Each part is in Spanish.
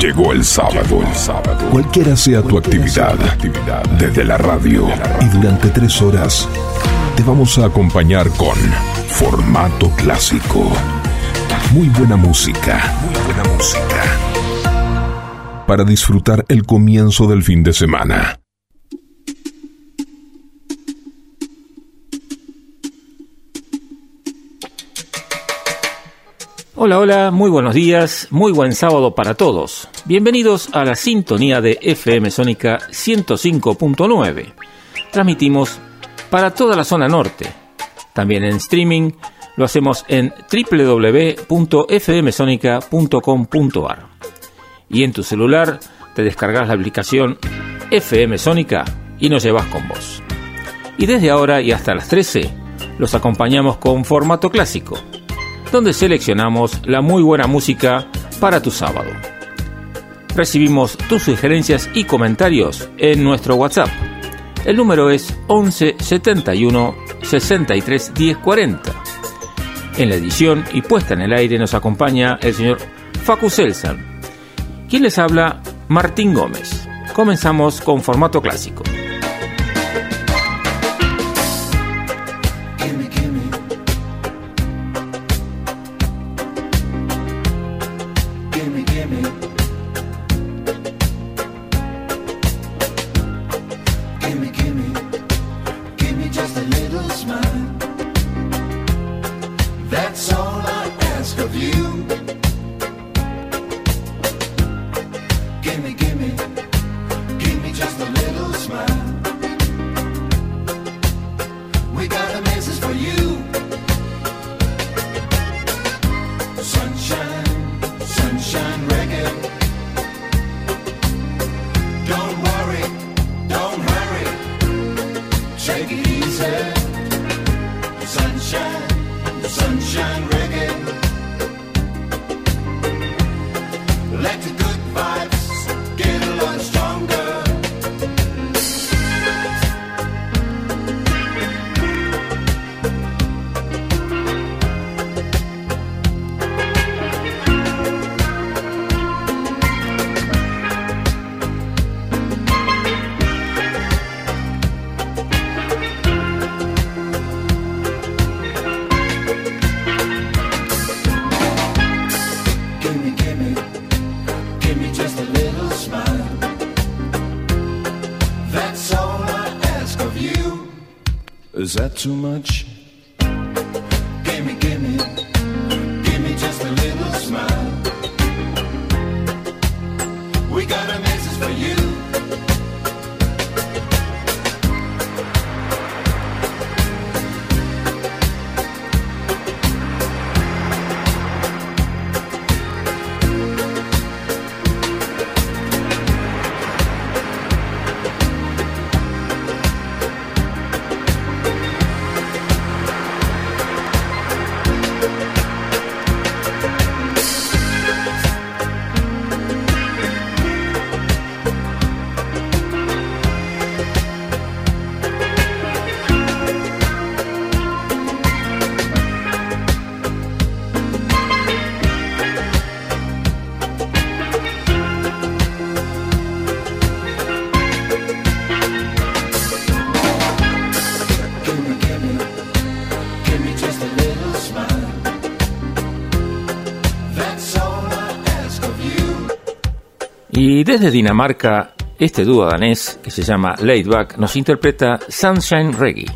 Llegó el sábado, el sábado. Cualquiera sea tu actividad, desde la radio y durante tres horas, te vamos a acompañar con formato clásico. Muy buena música, muy buena música. Para disfrutar el comienzo del fin de semana. Hola, hola, muy buenos días, muy buen sábado para todos. Bienvenidos a la sintonía de FM Sónica 105.9. Transmitimos para toda la zona norte. También en streaming lo hacemos en www.fmsonica.com.ar. Y en tu celular te descargas la aplicación FM Sónica y nos llevas con vos. Y desde ahora y hasta las 13 los acompañamos con formato clásico donde seleccionamos la muy buena música para tu sábado. Recibimos tus sugerencias y comentarios en nuestro WhatsApp. El número es 11 71 63 10 40. En la edición y puesta en el aire nos acompaña el señor Facu Selsan. Quien les habla, Martín Gómez. Comenzamos con formato clásico. Y desde Dinamarca, este dúo danés que se llama Laidback nos interpreta Sunshine Reggae.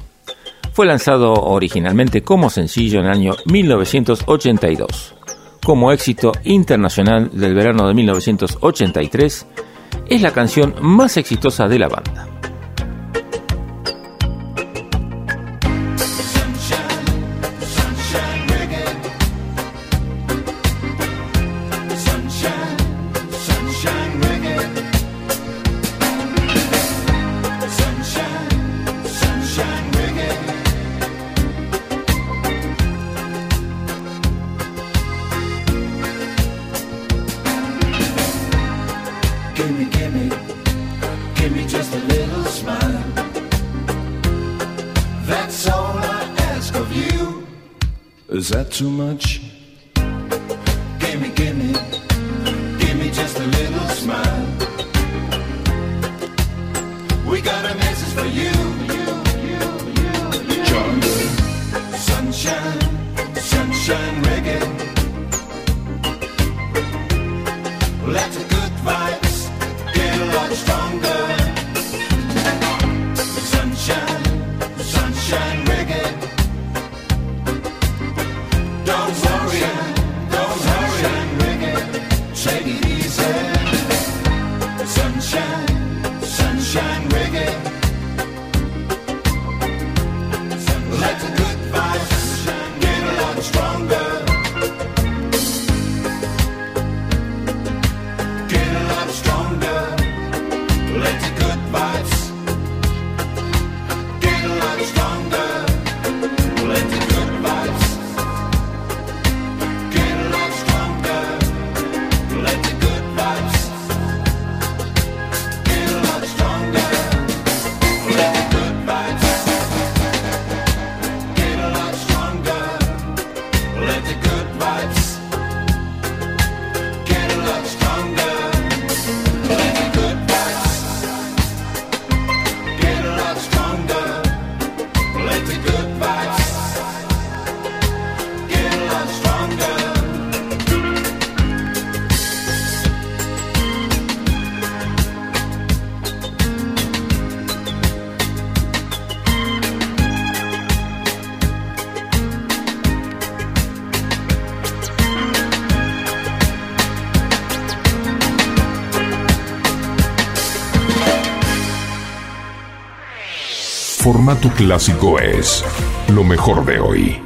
Fue lanzado originalmente como sencillo en el año 1982. Como éxito internacional del verano de 1983, es la canción más exitosa de la banda. Don't worry, don't worry. Shake it. Formato clásico es lo mejor de hoy.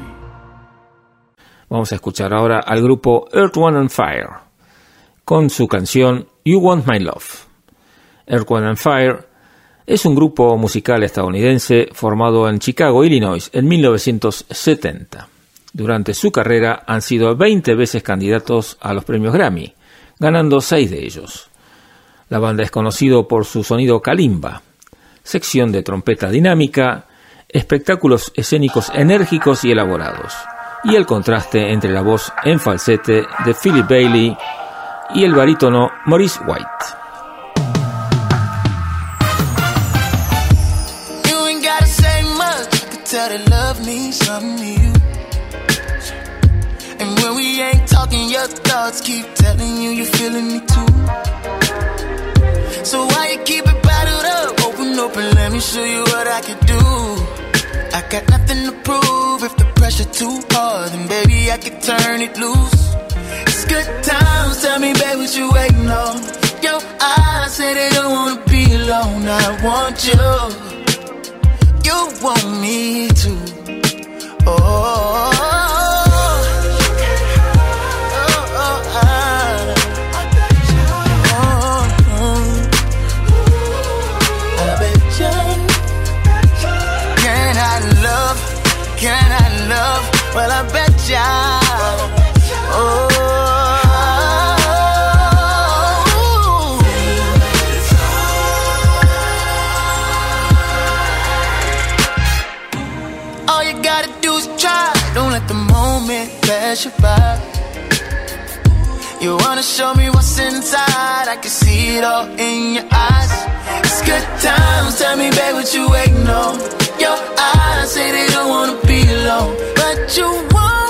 Vamos a escuchar ahora al grupo Earth, One and Fire con su canción You Want My Love. Earth, One and Fire es un grupo musical estadounidense formado en Chicago, Illinois, en 1970. Durante su carrera han sido 20 veces candidatos a los premios Grammy, ganando 6 de ellos. La banda es conocido por su sonido kalimba, sección de trompeta dinámica, espectáculos escénicos enérgicos y elaborados, y el contraste entre la voz en falsete de Philip Bailey y el barítono Maurice White. So why you keep it Open let me show you what I can do. I got nothing to prove. If the pressure too hard, then baby I can turn it loose. It's good times. Tell me, baby, what you waiting on? Yo, I say they don't wanna be alone. I want you. You want me to. Oh. Well, I love Well, I bet ya. Oh. All you gotta do is try. Don't let the moment pass you by. You wanna show me what's inside? I can see it all in your eyes. It's good times. Tell me, babe, what you waiting on? Your eyes say they don't wanna but you won't.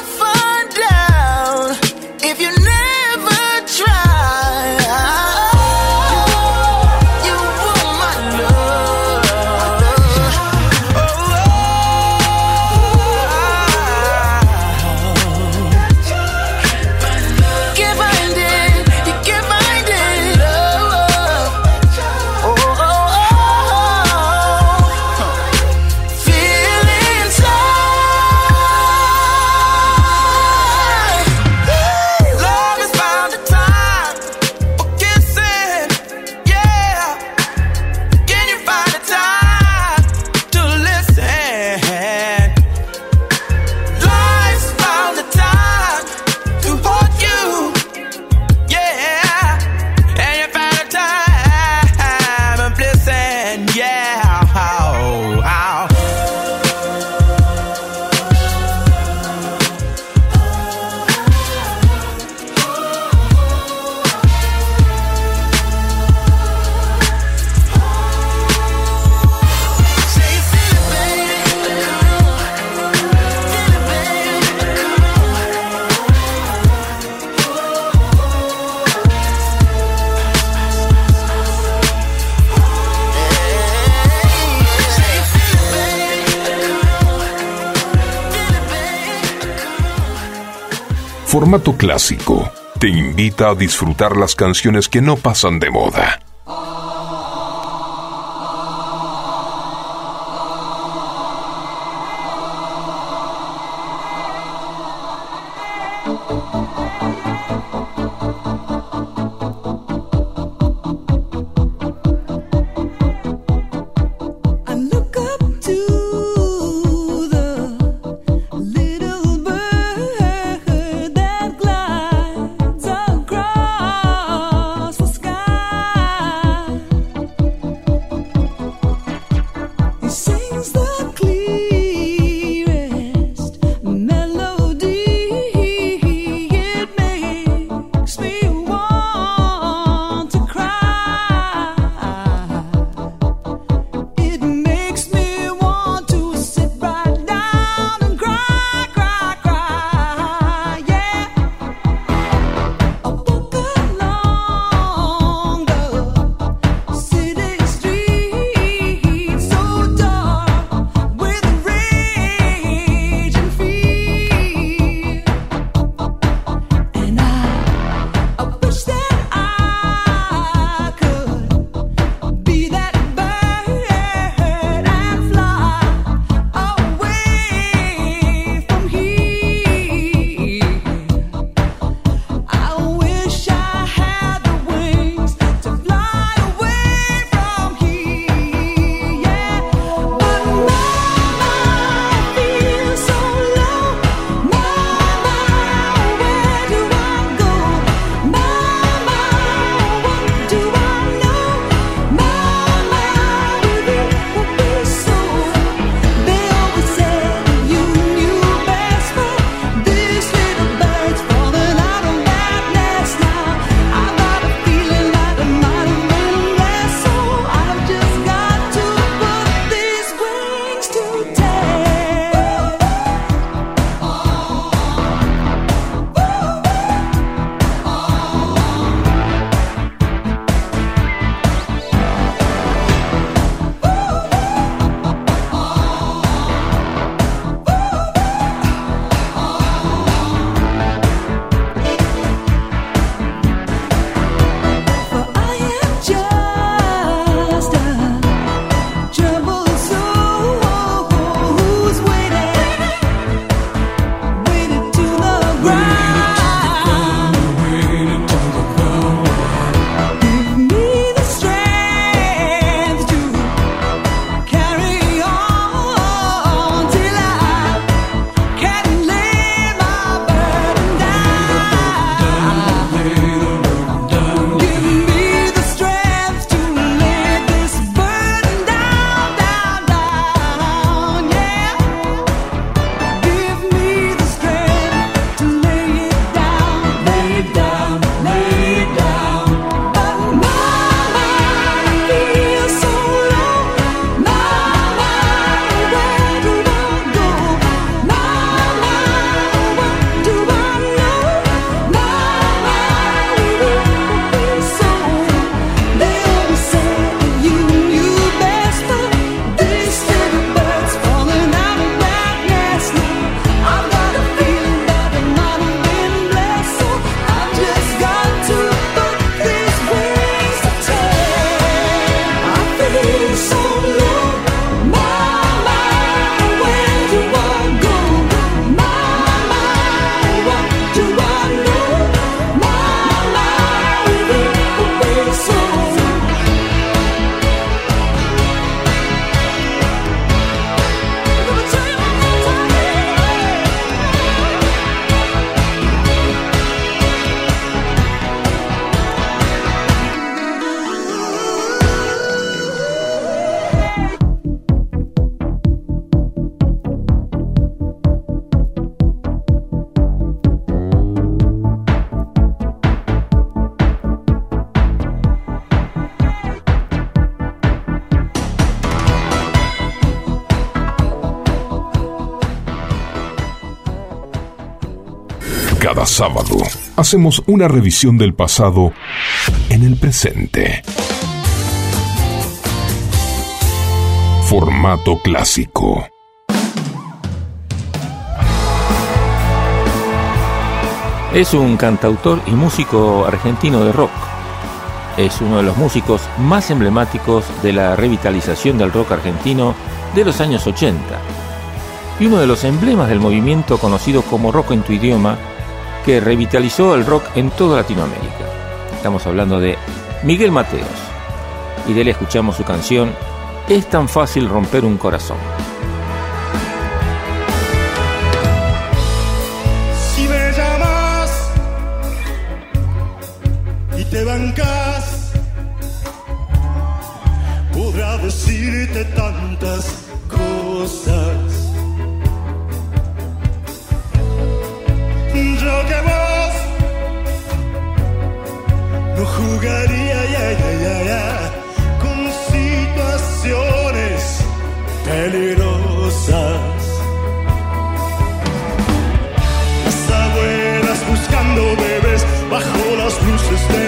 Formato clásico. Te invita a disfrutar las canciones que no pasan de moda sábado hacemos una revisión del pasado en el presente. Formato clásico. Es un cantautor y músico argentino de rock. Es uno de los músicos más emblemáticos de la revitalización del rock argentino de los años 80 y uno de los emblemas del movimiento conocido como rock en tu idioma que revitalizó el rock en toda Latinoamérica. Estamos hablando de Miguel Mateos y de él escuchamos su canción Es tan fácil romper un corazón. peligrosas. Las abuelas buscando bebés bajo las luces de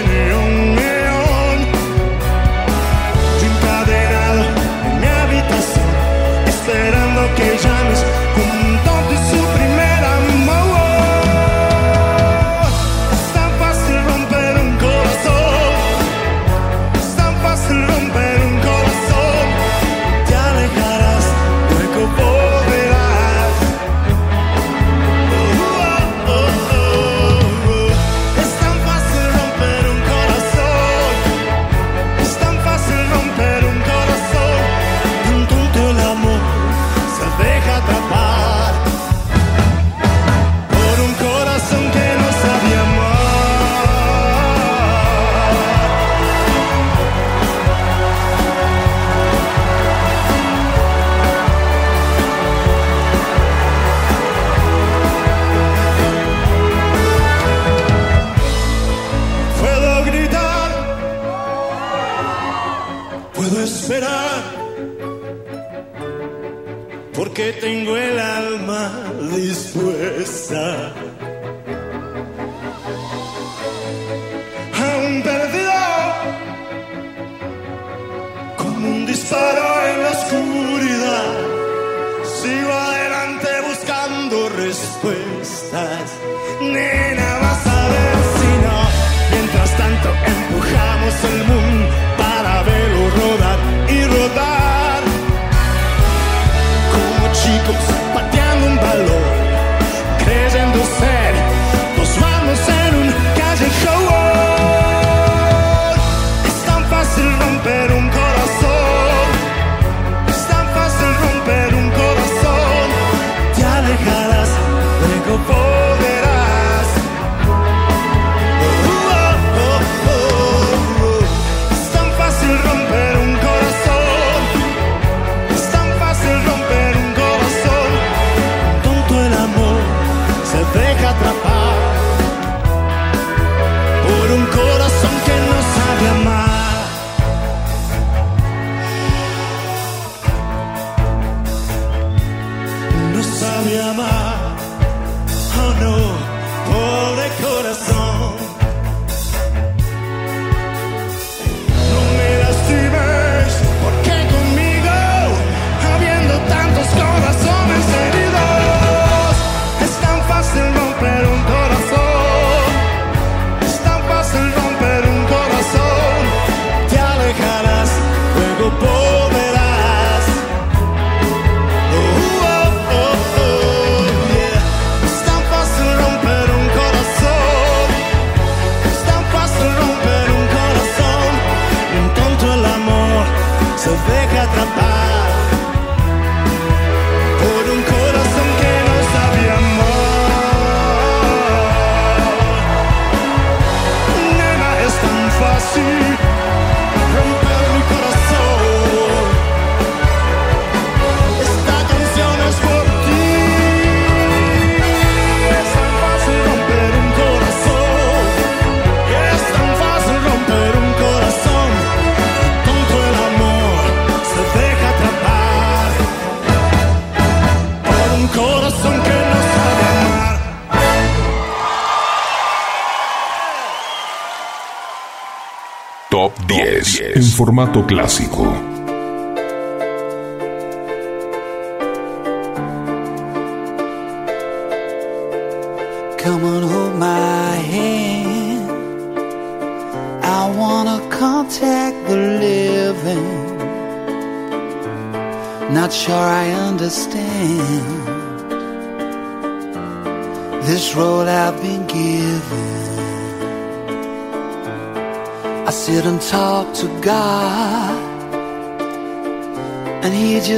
formato clásico.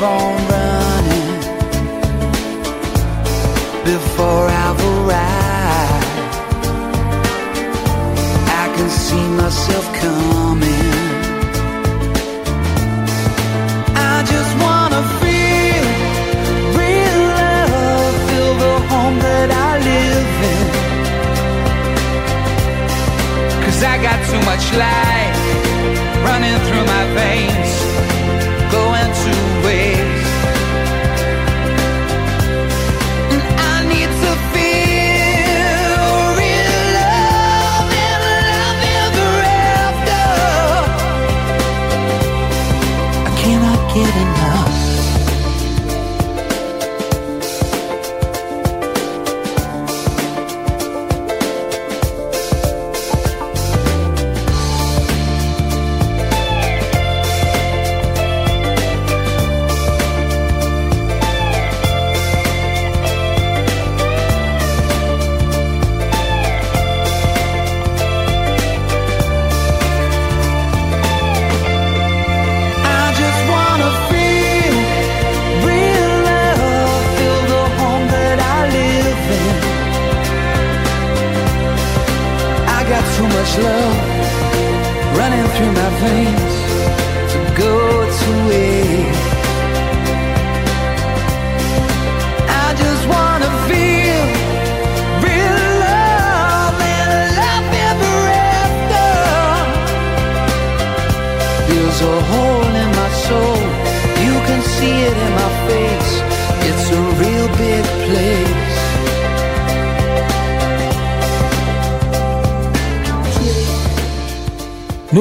Keep on running before I've arrived. I can see myself coming. I just wanna feel real love, feel the home that I live in. Cause I got too much life running through my veins,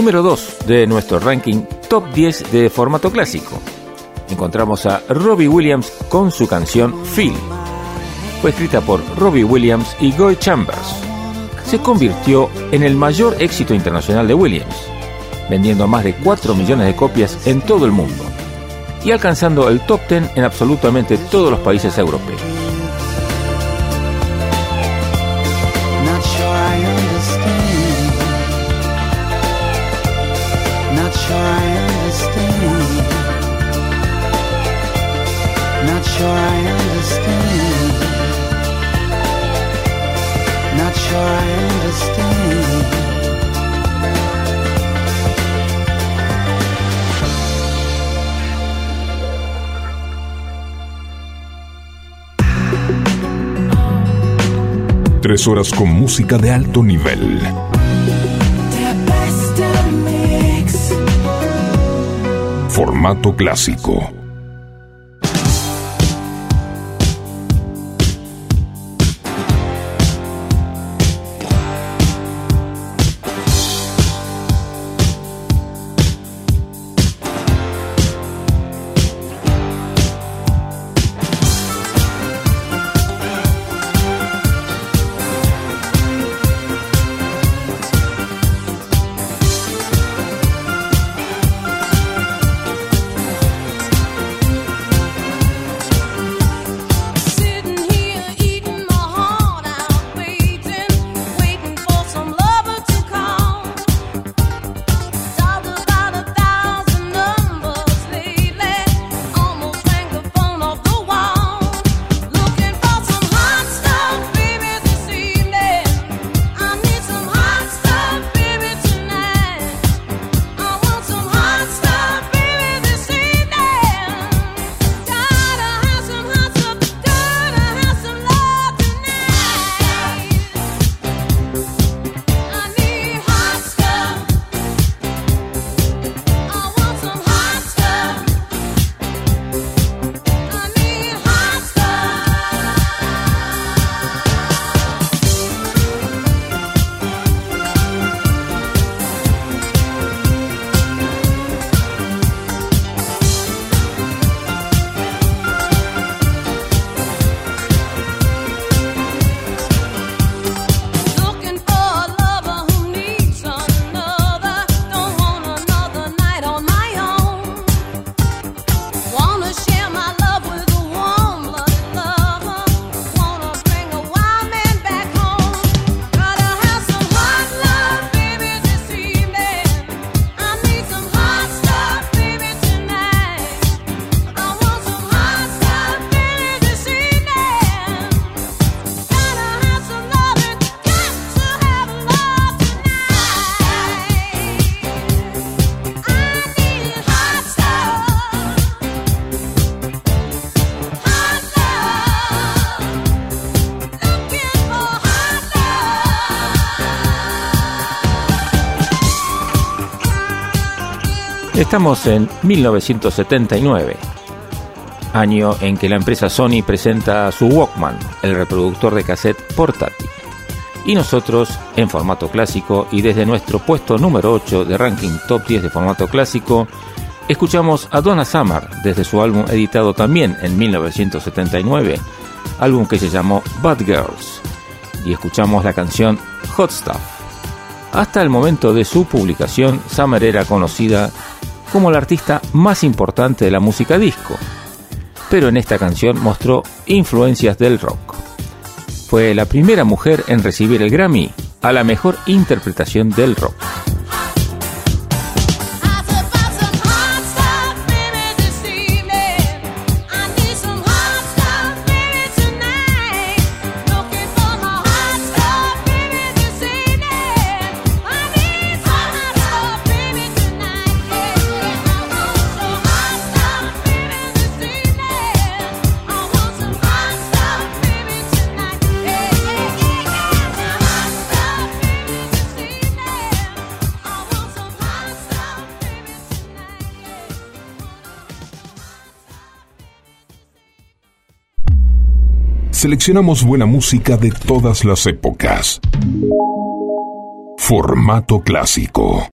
Número 2 de nuestro ranking Top 10 de formato clásico. Encontramos a Robbie Williams con su canción Feel. Fue escrita por Robbie Williams y Goy Chambers. Se convirtió en el mayor éxito internacional de Williams, vendiendo más de 4 millones de copias en todo el mundo y alcanzando el top 10 en absolutamente todos los países europeos. Tres horas con música de alto nivel. Formato clásico. Estamos en 1979, año en que la empresa Sony presenta su Walkman, el reproductor de cassette portátil. Y nosotros, en formato clásico y desde nuestro puesto número 8 de ranking top 10 de formato clásico, escuchamos a Donna Summer desde su álbum editado también en 1979, álbum que se llamó Bad Girls, y escuchamos la canción Hot Stuff. Hasta el momento de su publicación, Summer era conocida como la artista más importante de la música disco, pero en esta canción mostró influencias del rock. Fue la primera mujer en recibir el Grammy a la mejor interpretación del rock. Seleccionamos buena música de todas las épocas. Formato clásico.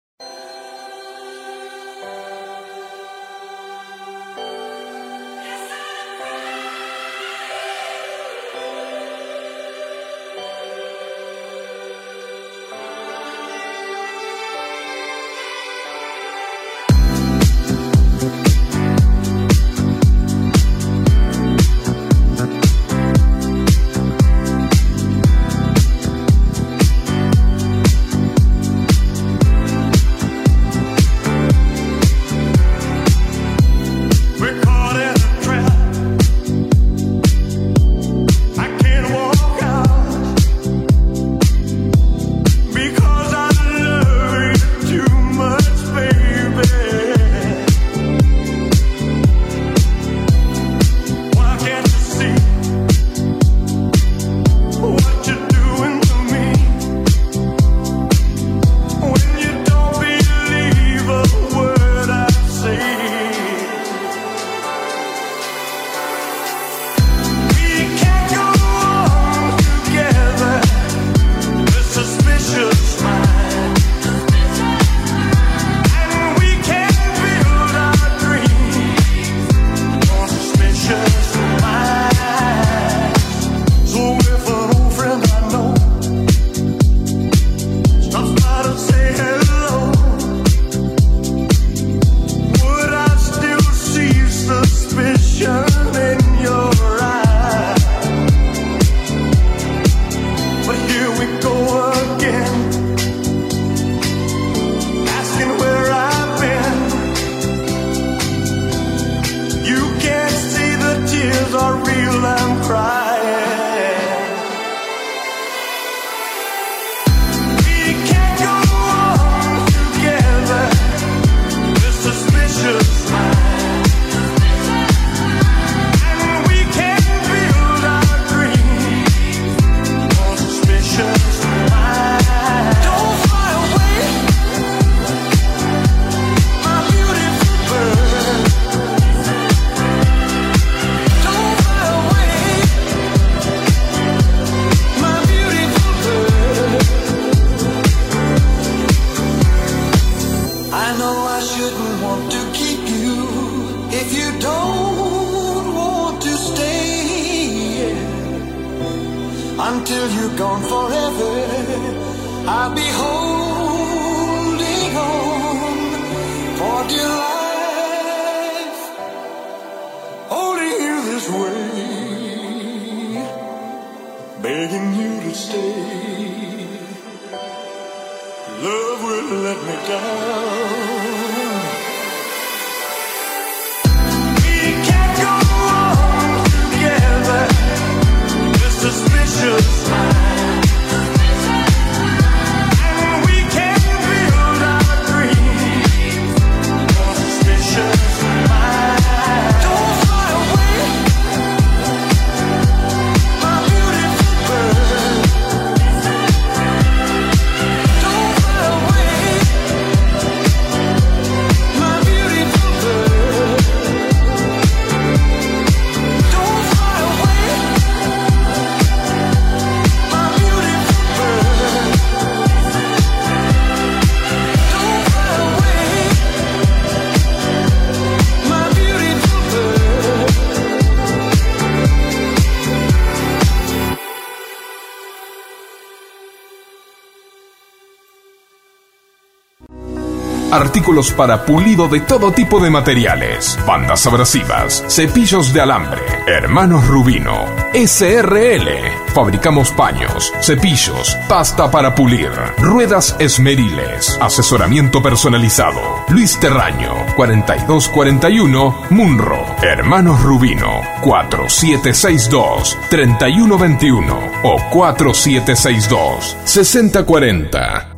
Artículos para pulido de todo tipo de materiales, bandas abrasivas, cepillos de alambre. Hermanos Rubino, SRL. Fabricamos paños, cepillos, pasta para pulir, ruedas esmeriles, asesoramiento personalizado. Luis Terraño, 4241, Munro. Hermanos Rubino, 4762-3121 o 4762-6040.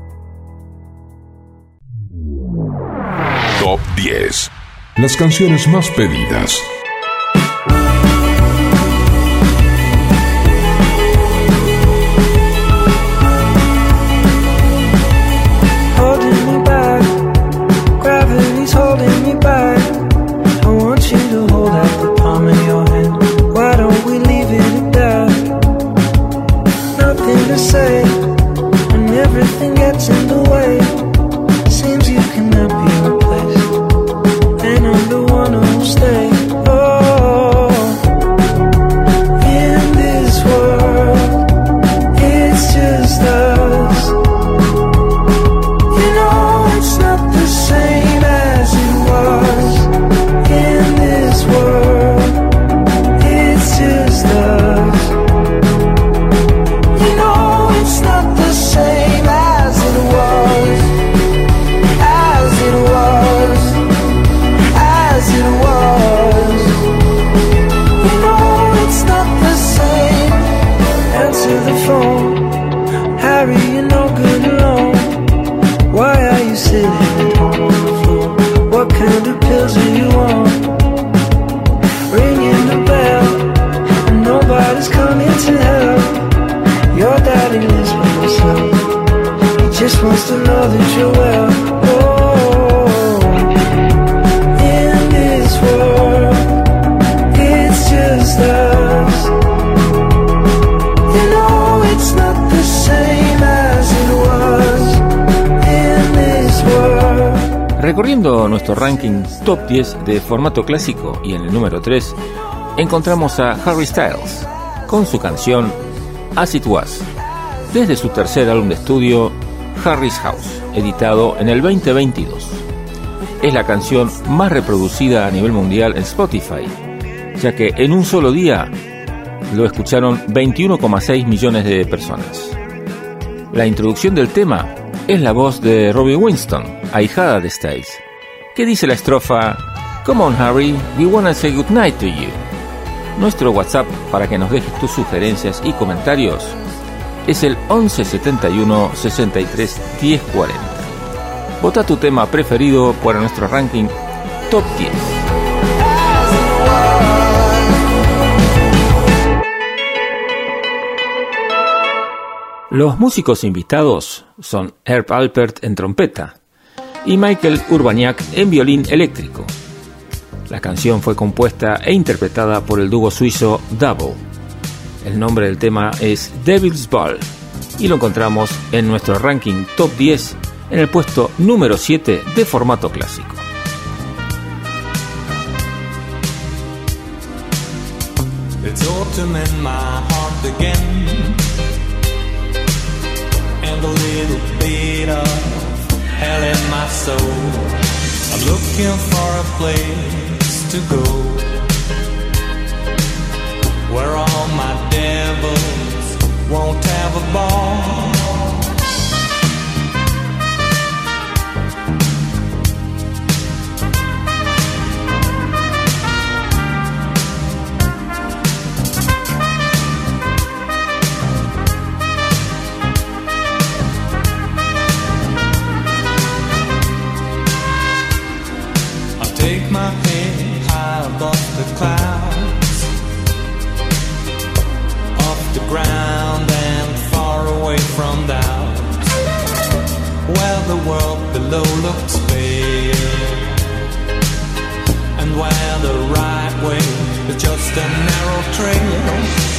Las canciones más pedidas. Ranking top 10 de formato clásico y en el número 3 encontramos a Harry Styles con su canción As It Was, desde su tercer álbum de estudio Harry's House, editado en el 2022. Es la canción más reproducida a nivel mundial en Spotify, ya que en un solo día lo escucharon 21,6 millones de personas. La introducción del tema es la voz de Robbie Winston, ahijada de Styles, que dice la estrofa Come on Harry, we wanna say goodnight to you. Nuestro WhatsApp para que nos dejes tus sugerencias y comentarios es el 1171 63 1040. Vota tu tema preferido para nuestro ranking Top 10. Los músicos invitados son Herb Alpert en trompeta y Michael Urbaniak en violín eléctrico. La canción fue compuesta e interpretada por el dúo suizo Double. El nombre del tema es Devil's Ball y lo encontramos en nuestro ranking top 10 en el puesto número 7 de formato clásico. Hell in my soul. I'm looking for a place to go where all my devils won't have a ball. my head high above the clouds, off the ground and far away from doubt. Well, the world below looks pale, and where the right way is just a narrow trail.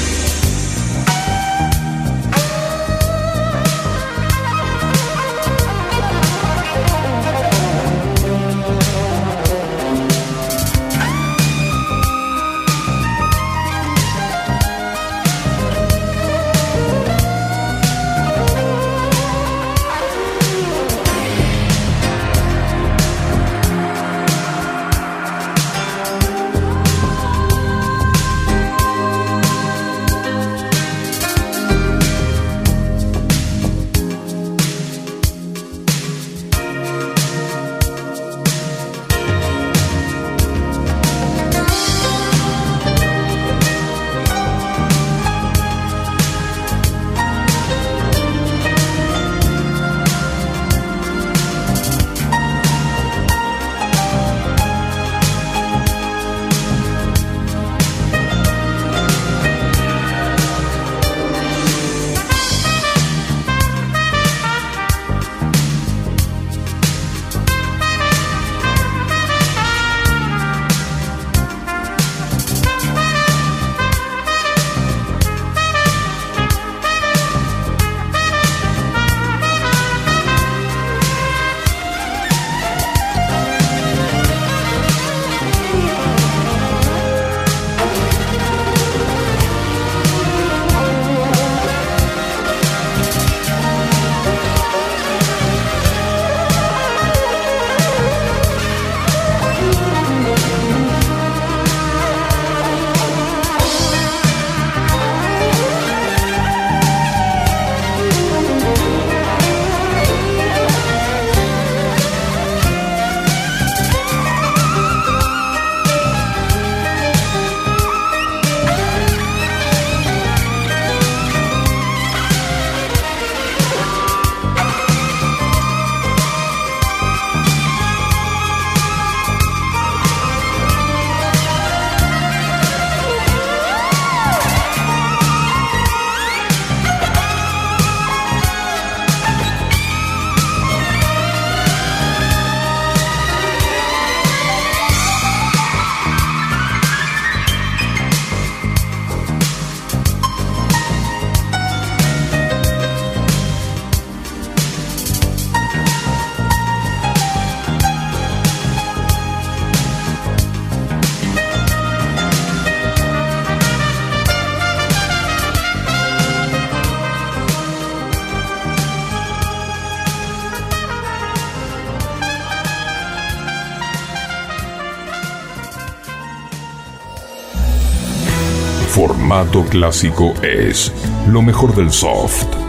Formato clásico es lo mejor del soft.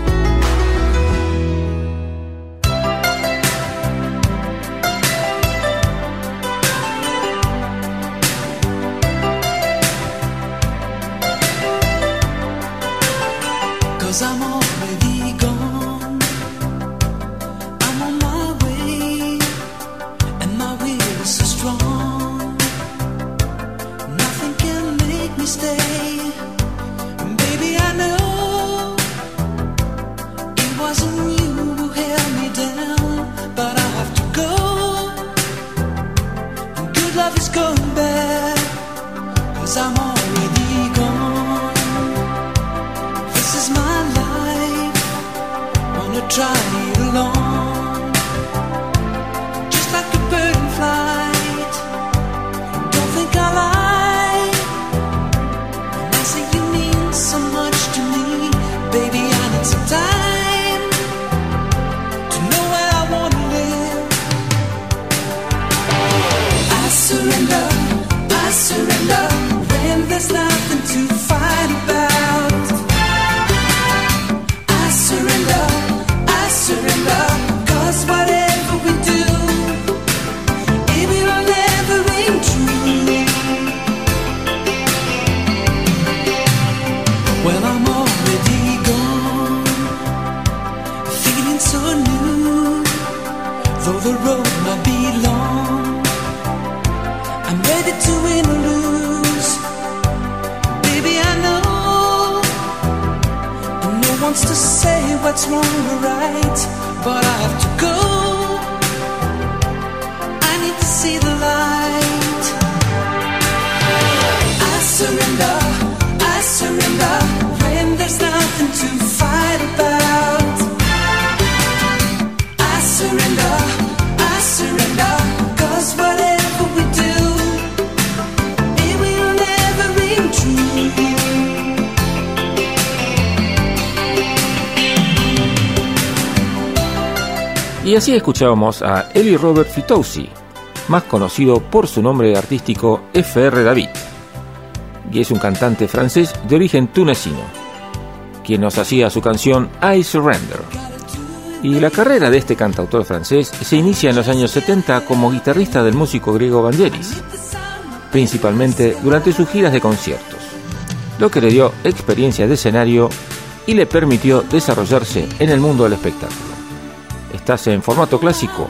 Escuchábamos a Eli Robert Fitoussi, más conocido por su nombre artístico FR David, y es un cantante francés de origen tunecino, quien nos hacía su canción I Surrender. Y la carrera de este cantautor francés se inicia en los años 70 como guitarrista del músico griego Vangelis, principalmente durante sus giras de conciertos, lo que le dio experiencia de escenario y le permitió desarrollarse en el mundo del espectáculo estás en formato clásico,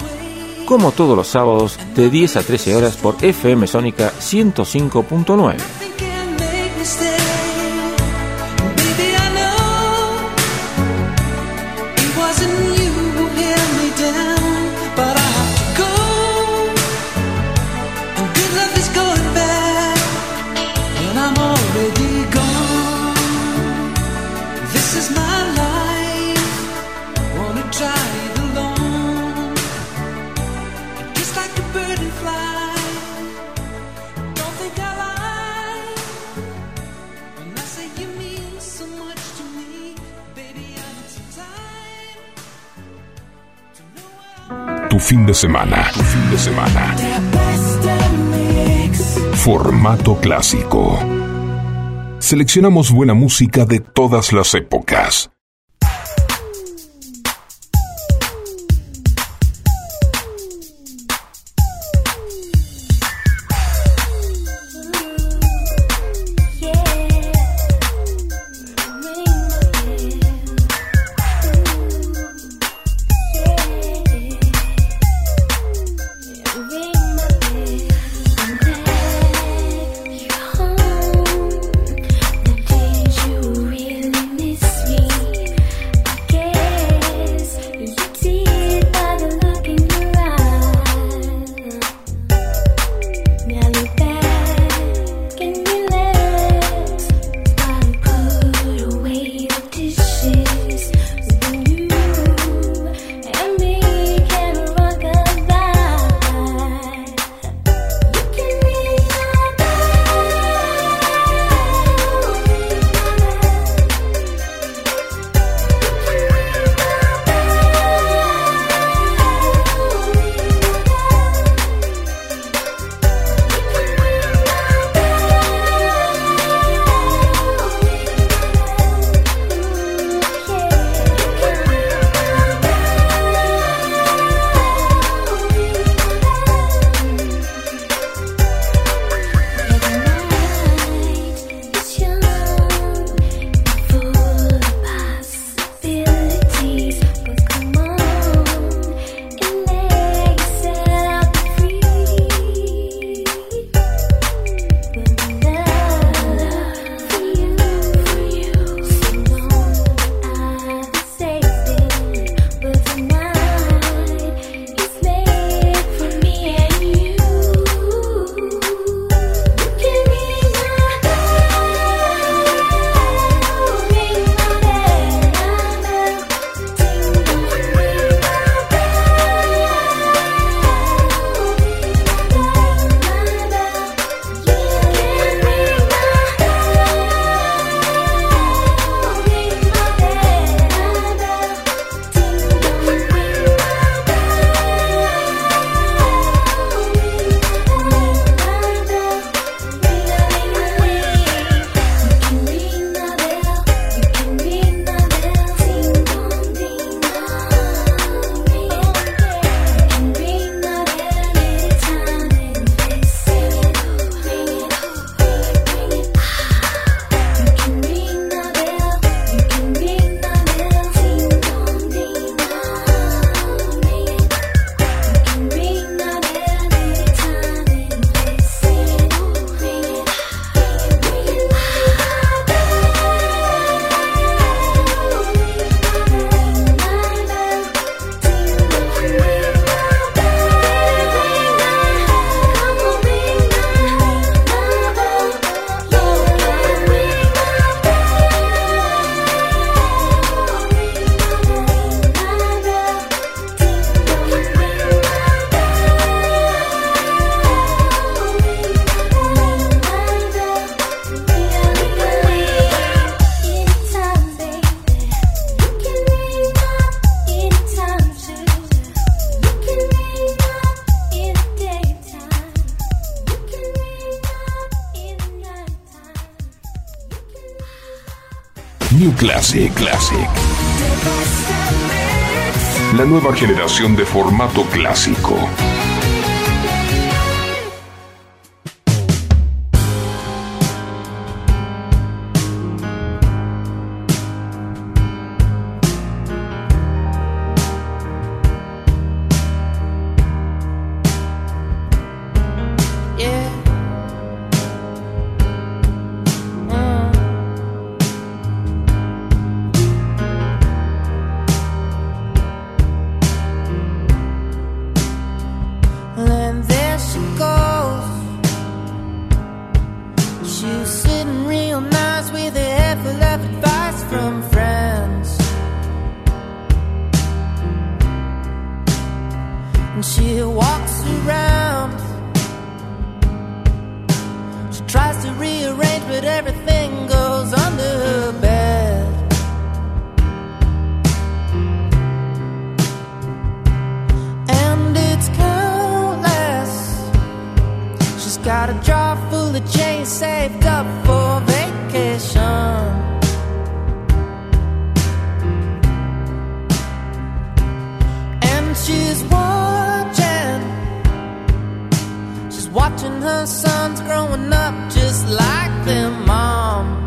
como todos los sábados de 10 a 13 horas por FM Sónica 105.9. fin de semana. Tu fin de semana. Formato clásico. Seleccionamos buena música de todas las épocas Classic Classic. La nueva generación de formato clásico. got a jar full of change saved up for vacation. And she's watching, she's watching her sons growing up just like their mom.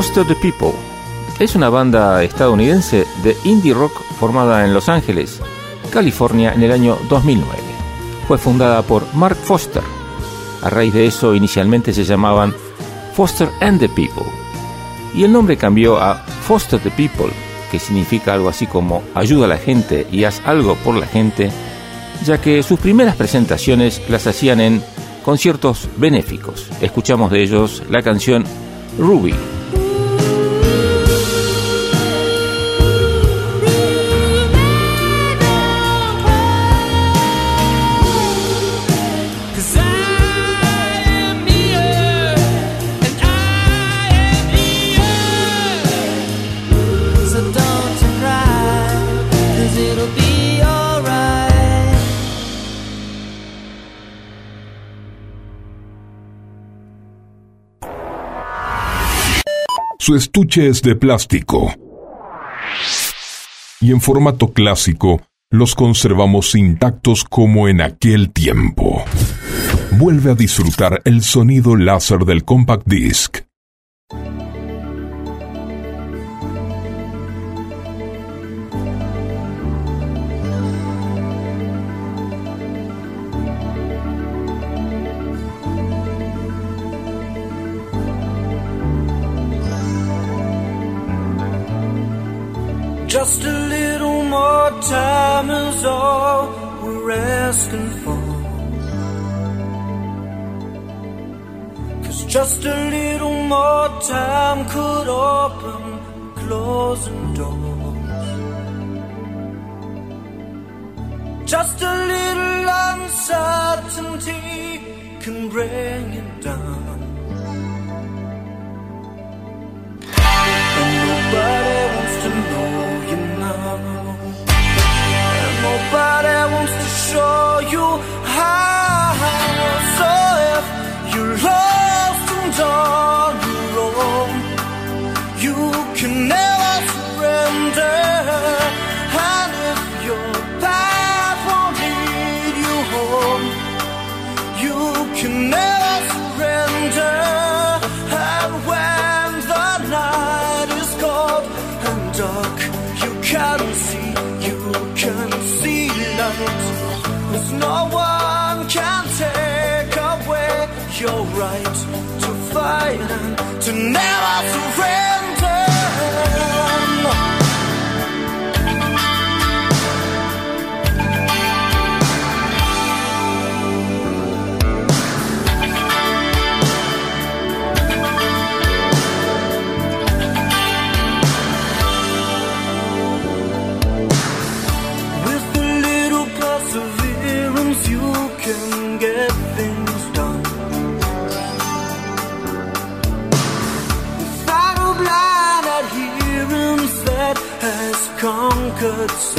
Foster the People es una banda estadounidense de indie rock formada en Los Ángeles, California en el año 2009. Fue fundada por Mark Foster. A raíz de eso inicialmente se llamaban Foster and the People. Y el nombre cambió a Foster the People, que significa algo así como ayuda a la gente y haz algo por la gente, ya que sus primeras presentaciones las hacían en conciertos benéficos. Escuchamos de ellos la canción Ruby. Su estuche es de plástico. Y en formato clásico, los conservamos intactos como en aquel tiempo. Vuelve a disfrutar el sonido láser del compact disc. Just a little more time is all we're asking for. Cause just a little more time could open closing doors. Just a little uncertainty can bring it down. And nobody wants to show you how. So if you're lost and on your own, you can never surrender. And if your path won't lead you home, you can never surrender. Can see, you can see light. Cause no one can take away your right to fight and to never surrender. could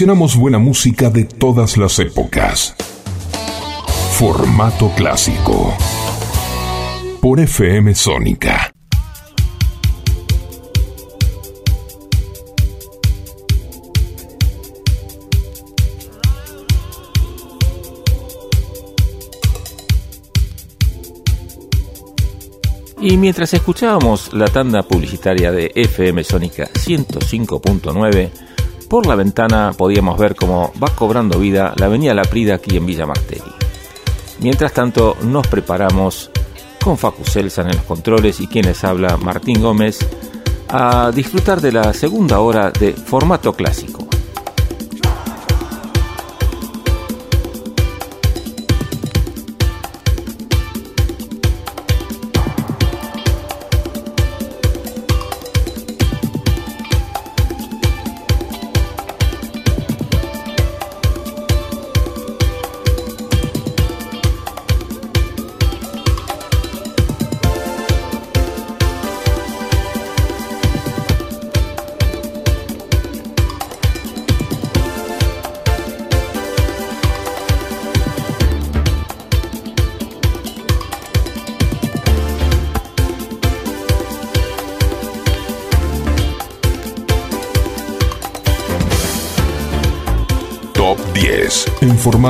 Seleccionamos buena música de todas las épocas. Formato clásico. Por FM Sónica. Y mientras escuchábamos la tanda publicitaria de FM Sónica 105.9, por la ventana podíamos ver cómo va cobrando vida la avenida La Prida aquí en Villa Martelli. Mientras tanto, nos preparamos con Facu Selsan en los controles y quienes habla Martín Gómez a disfrutar de la segunda hora de formato clásico.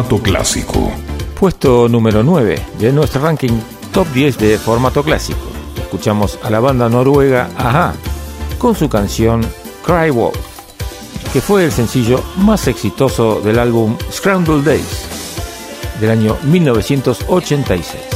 Formato clásico. Puesto número 9 de nuestro ranking top 10 de formato clásico. Escuchamos a la banda noruega Aha con su canción Cry Wolf, que fue el sencillo más exitoso del álbum Scramble Days del año 1986.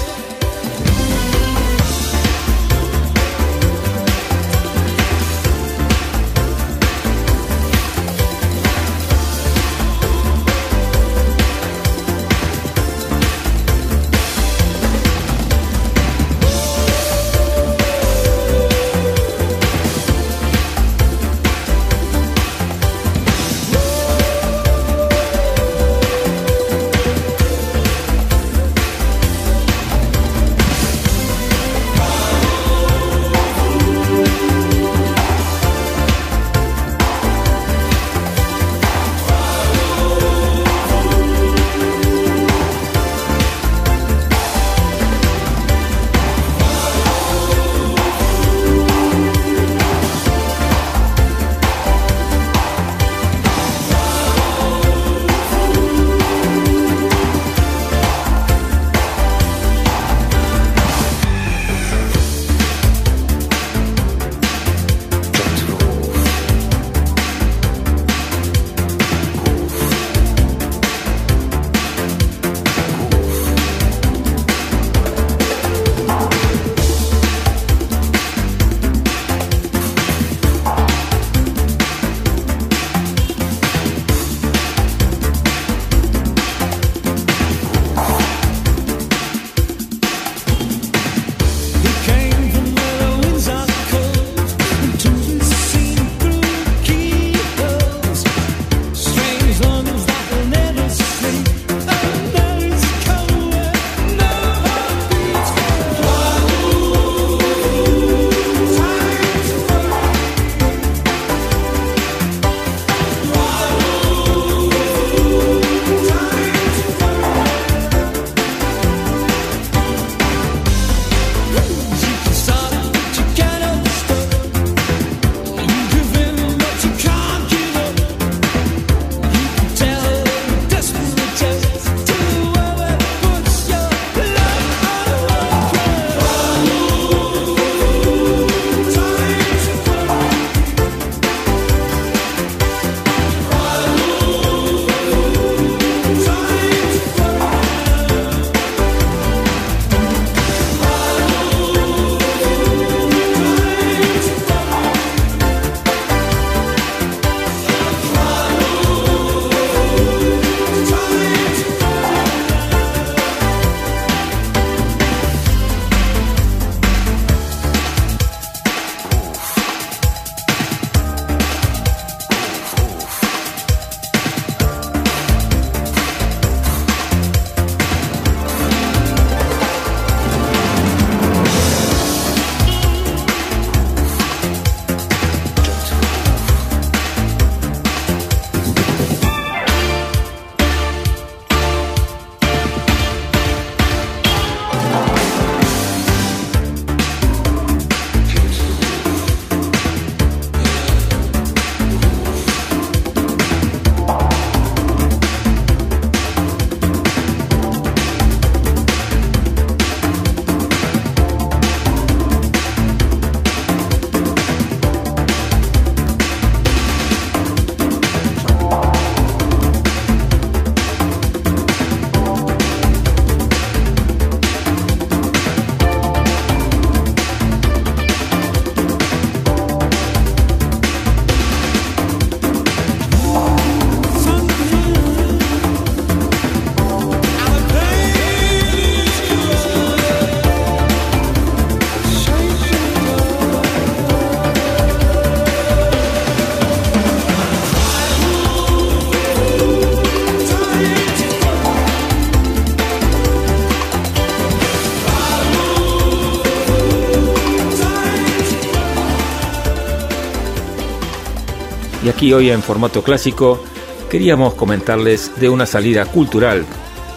Aquí hoy en formato clásico queríamos comentarles de una salida cultural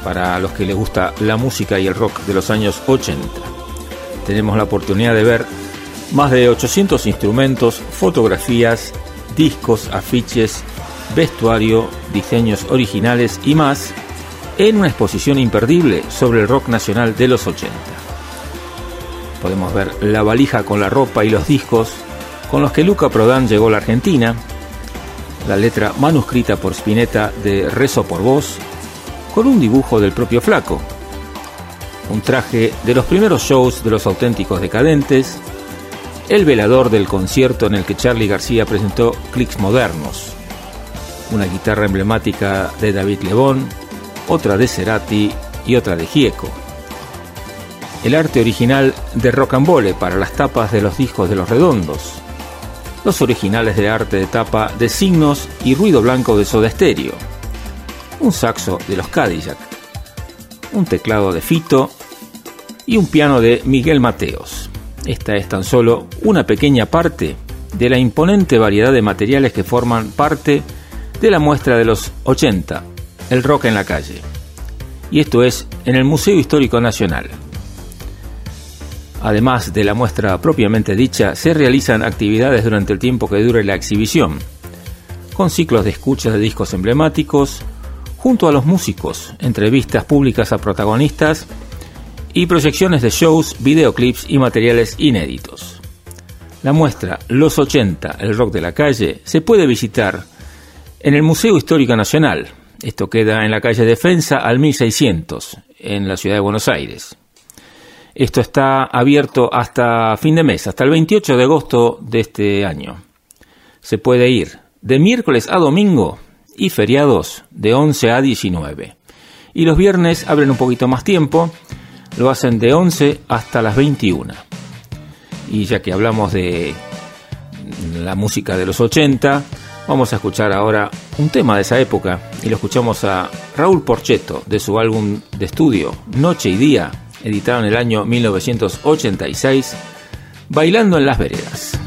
para los que les gusta la música y el rock de los años 80. Tenemos la oportunidad de ver más de 800 instrumentos, fotografías, discos, afiches, vestuario, diseños originales y más en una exposición imperdible sobre el rock nacional de los 80. Podemos ver la valija con la ropa y los discos con los que Luca Prodan llegó a la Argentina, la letra manuscrita por Spinetta de Rezo por Vos, con un dibujo del propio Flaco, un traje de los primeros shows de los auténticos decadentes, el velador del concierto en el que Charlie García presentó Clicks Modernos, una guitarra emblemática de David Lebón, otra de Cerati y otra de Gieco. El arte original de Rocambole para las tapas de los discos de los redondos. Los originales de arte de tapa de signos y ruido blanco de Soda Stereo. Un saxo de los Cadillac. Un teclado de Fito y un piano de Miguel Mateos. Esta es tan solo una pequeña parte de la imponente variedad de materiales que forman parte de la muestra de los 80, el rock en la calle. Y esto es en el Museo Histórico Nacional. Además de la muestra propiamente dicha, se realizan actividades durante el tiempo que dure la exhibición, con ciclos de escuchas de discos emblemáticos, junto a los músicos, entrevistas públicas a protagonistas y proyecciones de shows, videoclips y materiales inéditos. La muestra Los 80, el rock de la calle, se puede visitar en el Museo Histórico Nacional. Esto queda en la calle Defensa al 1600, en la ciudad de Buenos Aires. Esto está abierto hasta fin de mes, hasta el 28 de agosto de este año. Se puede ir de miércoles a domingo y feriados de 11 a 19. Y los viernes abren un poquito más tiempo, lo hacen de 11 hasta las 21. Y ya que hablamos de la música de los 80, vamos a escuchar ahora un tema de esa época y lo escuchamos a Raúl Porchetto de su álbum de estudio Noche y Día, editado en el año 1986, Bailando en las Veredas.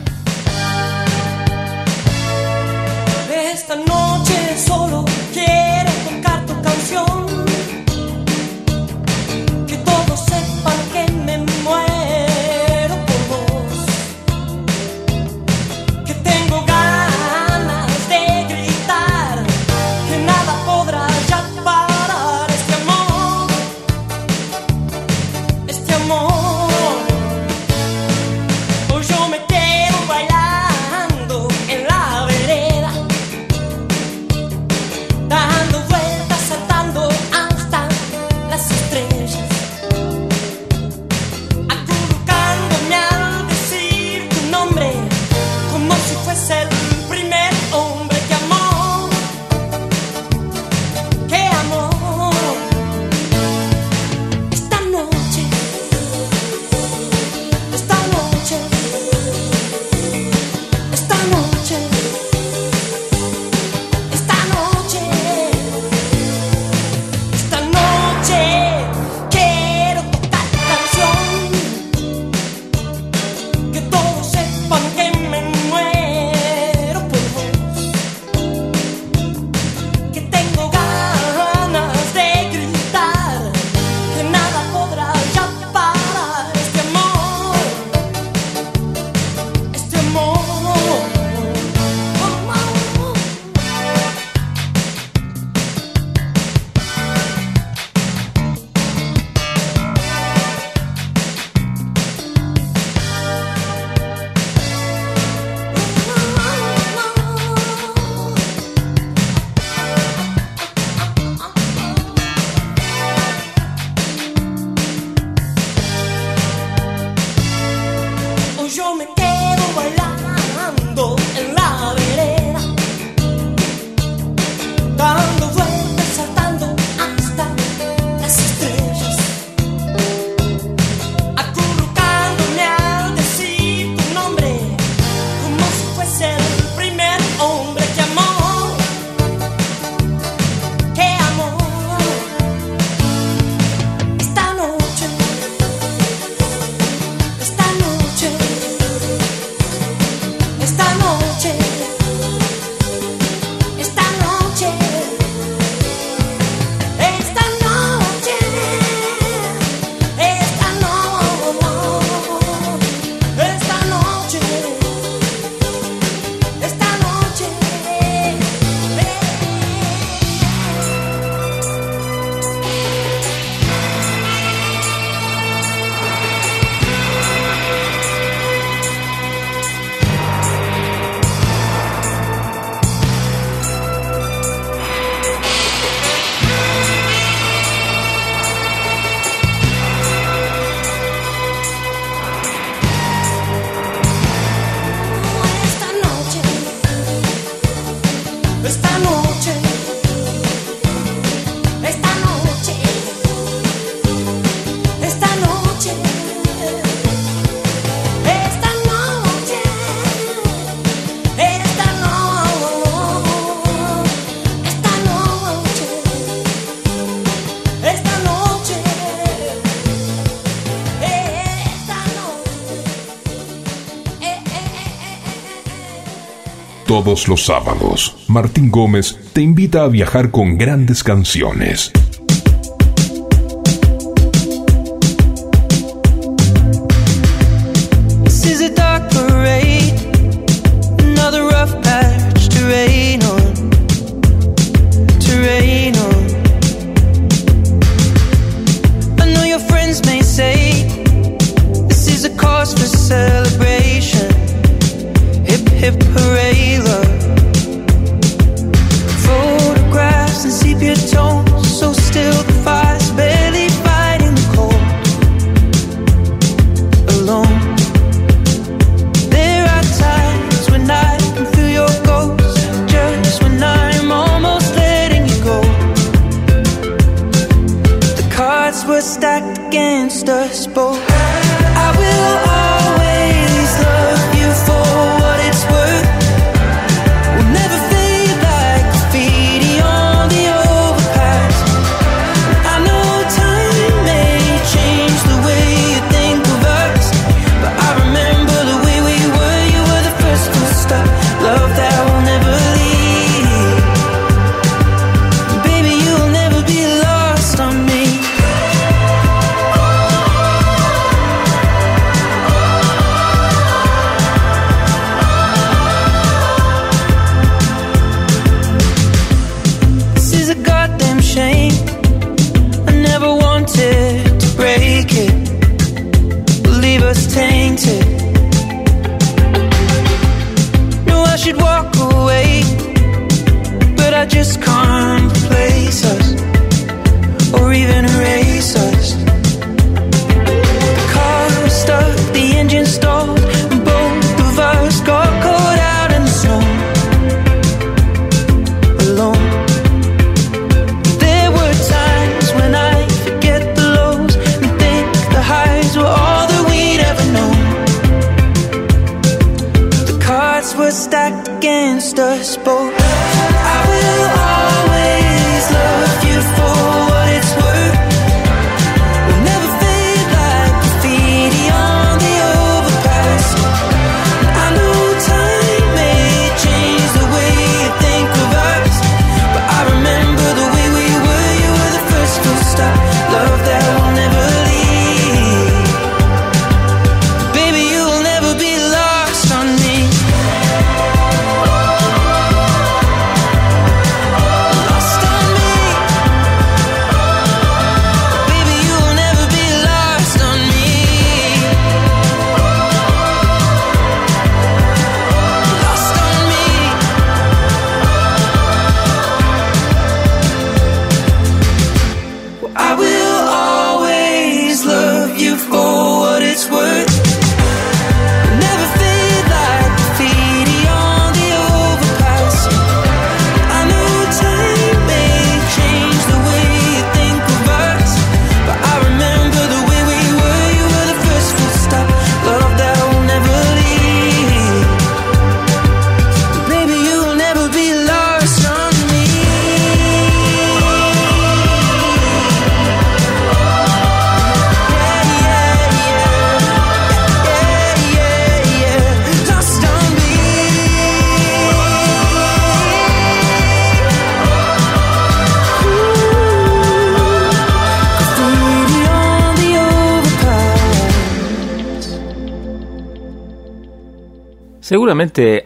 Todos los sábados, Martín Gómez te invita a viajar con grandes canciones.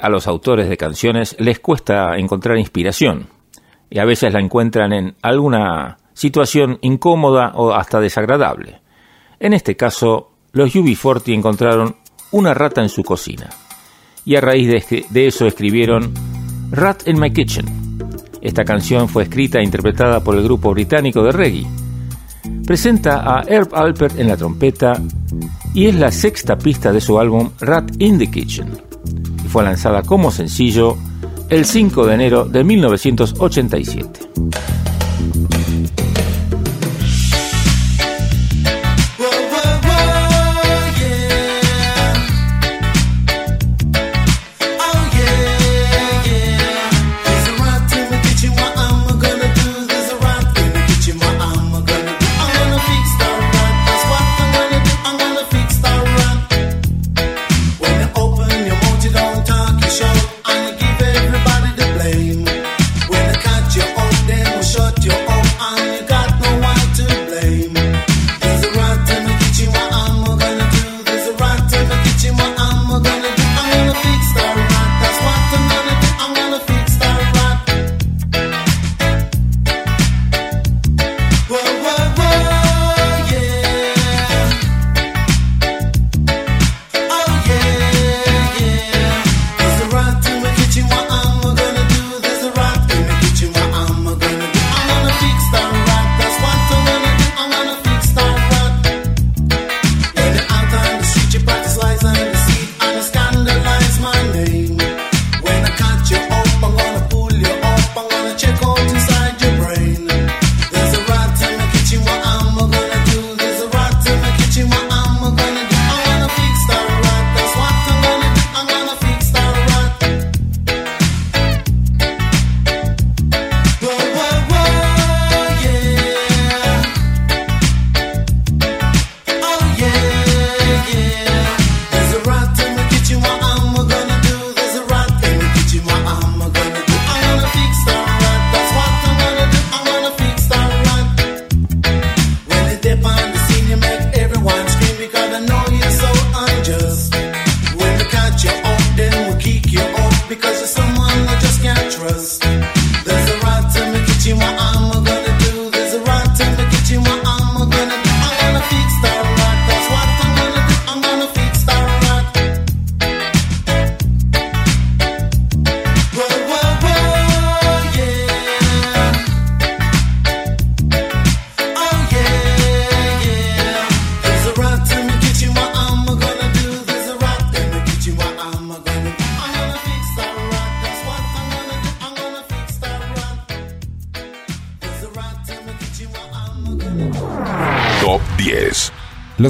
A los autores de canciones les cuesta encontrar inspiración y a veces la encuentran en alguna situación incómoda o hasta desagradable. En este caso, los UB40 encontraron una rata en su cocina y a raíz de eso escribieron Rat in My Kitchen. Esta canción fue escrita e interpretada por el grupo británico de reggae. Presenta a Herb Alpert en la trompeta y es la sexta pista de su álbum Rat in the Kitchen fue lanzada como sencillo el 5 de enero de 1987.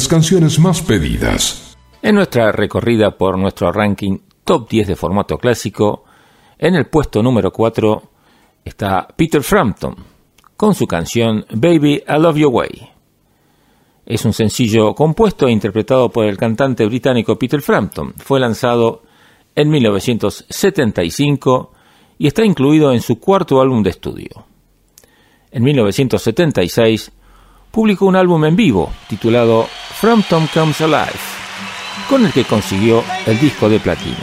Canciones más pedidas. En nuestra recorrida por nuestro ranking top 10 de formato clásico, en el puesto número 4 está Peter Frampton con su canción Baby I Love Your Way. Es un sencillo compuesto e interpretado por el cantante británico Peter Frampton. Fue lanzado en 1975 y está incluido en su cuarto álbum de estudio. En 1976 publicó un álbum en vivo titulado Frampton Comes Alive, con el que consiguió el disco de platino.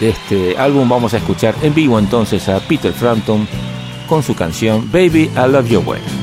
De este álbum vamos a escuchar en vivo entonces a Peter Frampton con su canción Baby I Love Your Way.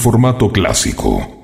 Formato clásico.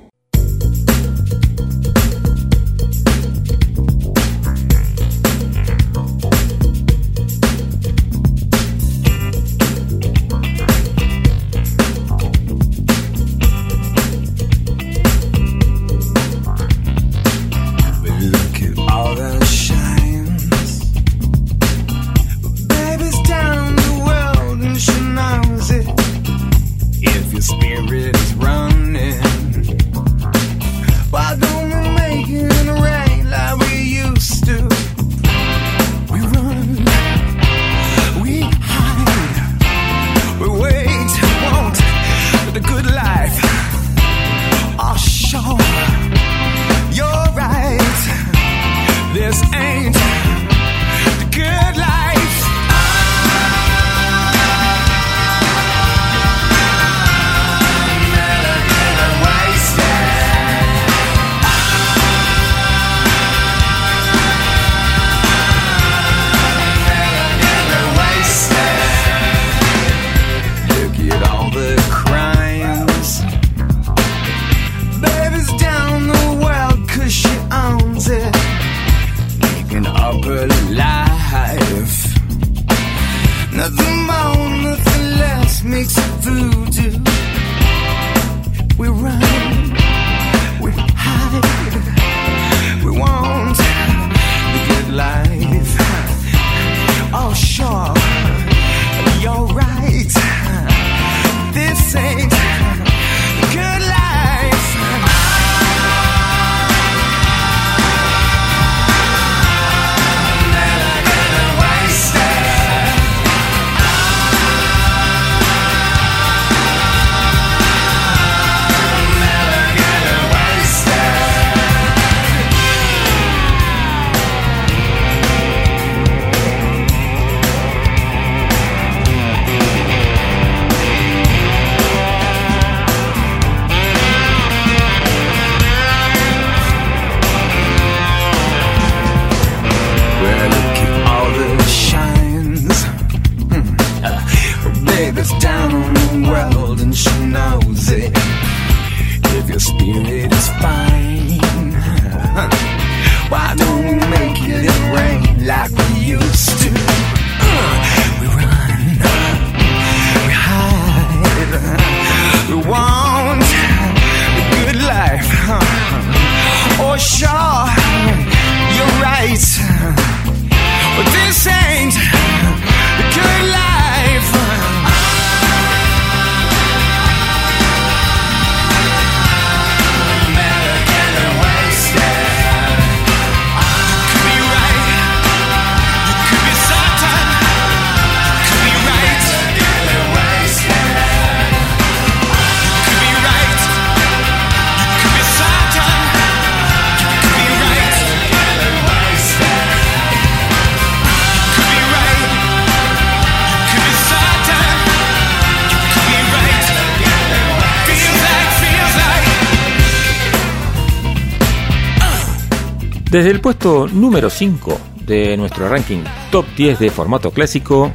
Desde el puesto número 5 de nuestro ranking top 10 de formato clásico,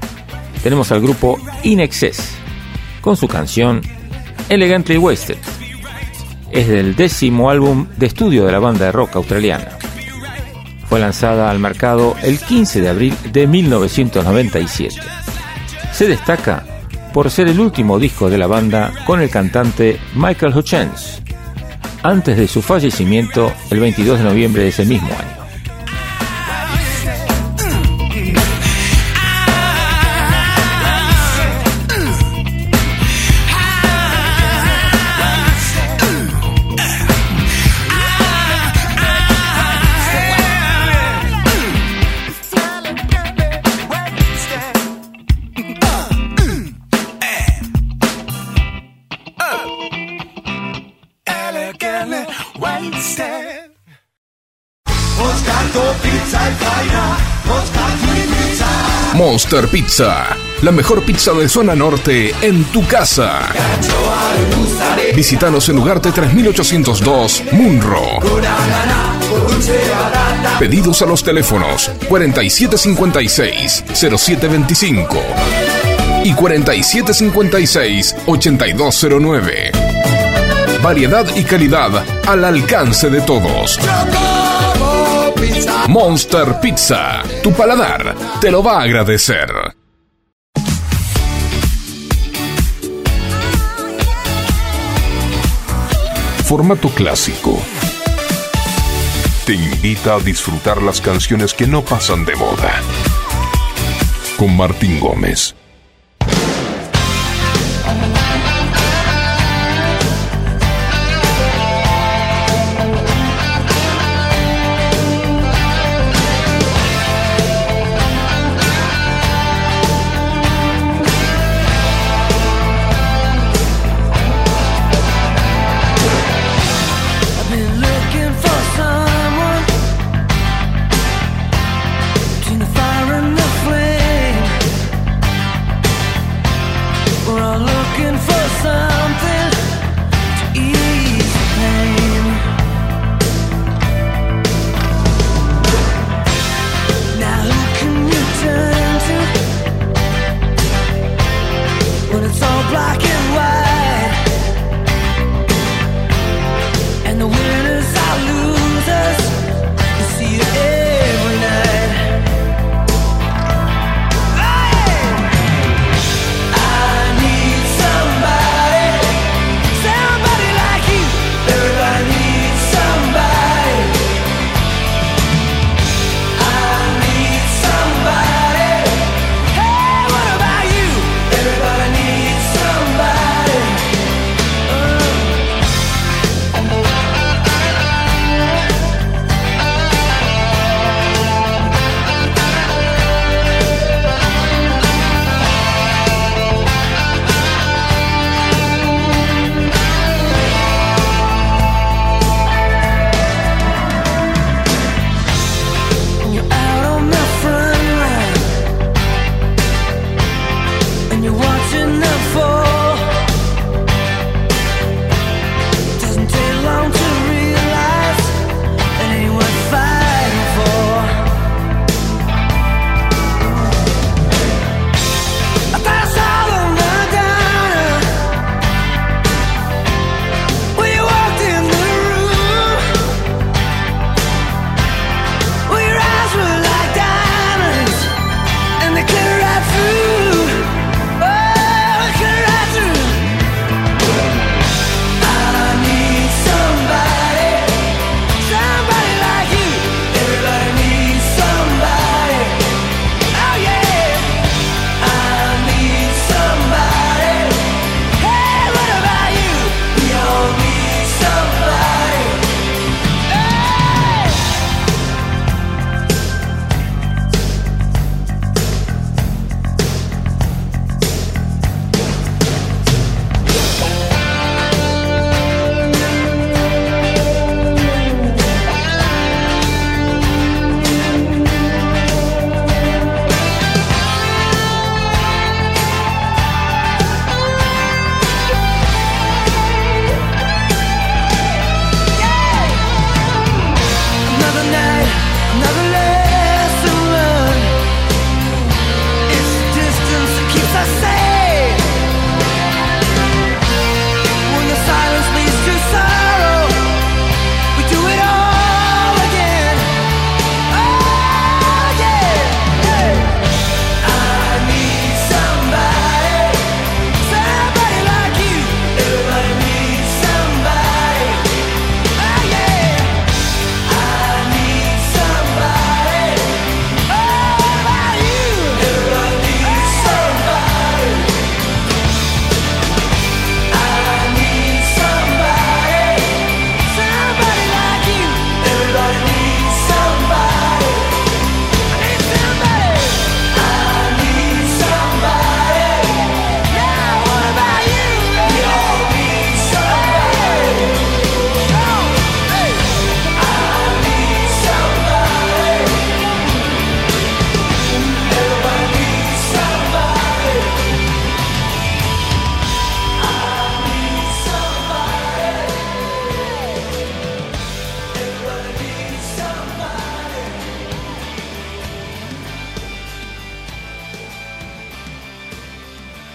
tenemos al grupo In Excess con su canción Elegantly Wasted. Es del décimo álbum de estudio de la banda de rock australiana. Fue lanzada al mercado el 15 de abril de 1997. Se destaca por ser el último disco de la banda con el cantante Michael Hutchins, antes de su fallecimiento el 22 de noviembre de ese mismo año. Pizza, la mejor pizza de zona norte en tu casa. Visítanos en Ugarte 3802, Munro. Pedidos a los teléfonos 4756-0725. y 4756-8209. Variedad y calidad al alcance de todos. Monster Pizza, tu paladar te lo va a agradecer. Formato clásico. Te invita a disfrutar las canciones que no pasan de moda. Con Martín Gómez.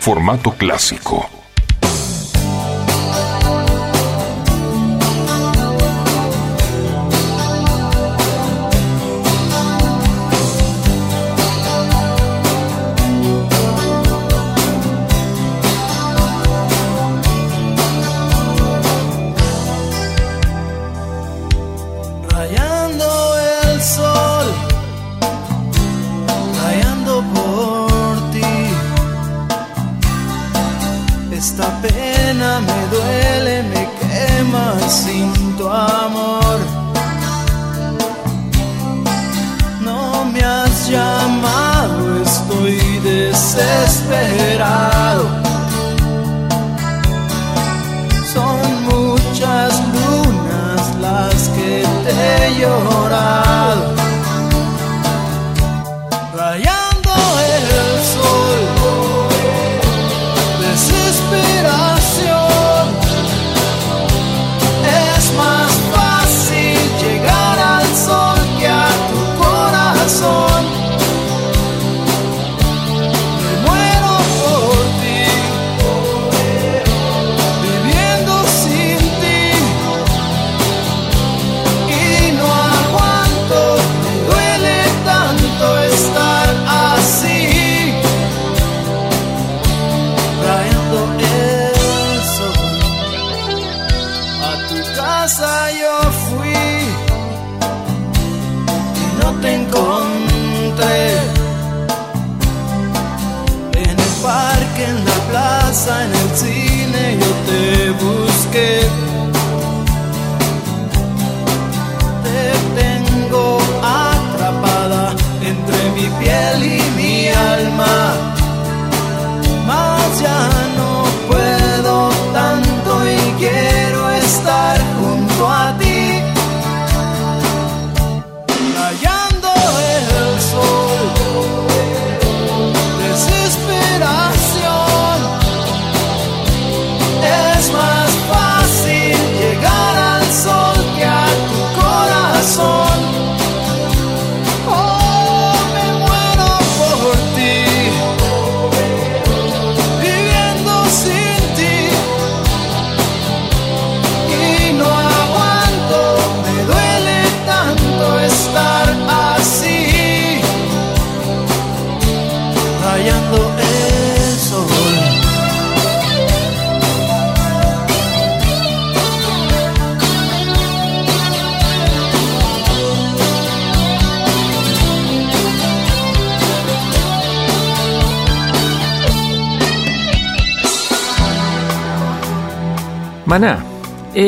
Formato clásico.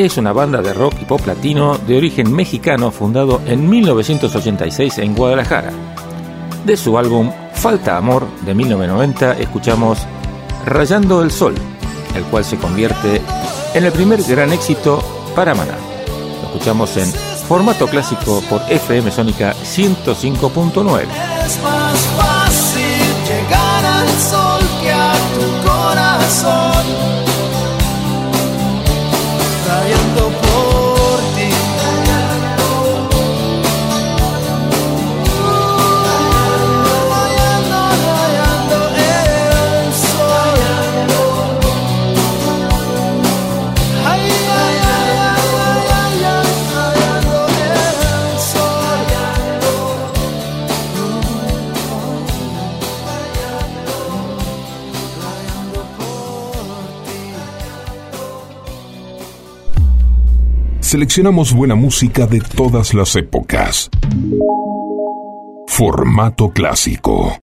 Es una banda de rock y pop latino de origen mexicano fundado en 1986 en Guadalajara. De su álbum Falta Amor de 1990 escuchamos Rayando el Sol, el cual se convierte en el primer gran éxito para Maná. Lo escuchamos en formato clásico por FM Sónica 105.9. Seleccionamos buena música de todas las épocas. Formato clásico.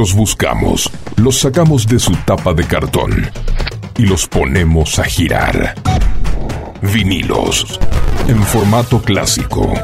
Los buscamos, los sacamos de su tapa de cartón y los ponemos a girar. Vinilos en formato clásico.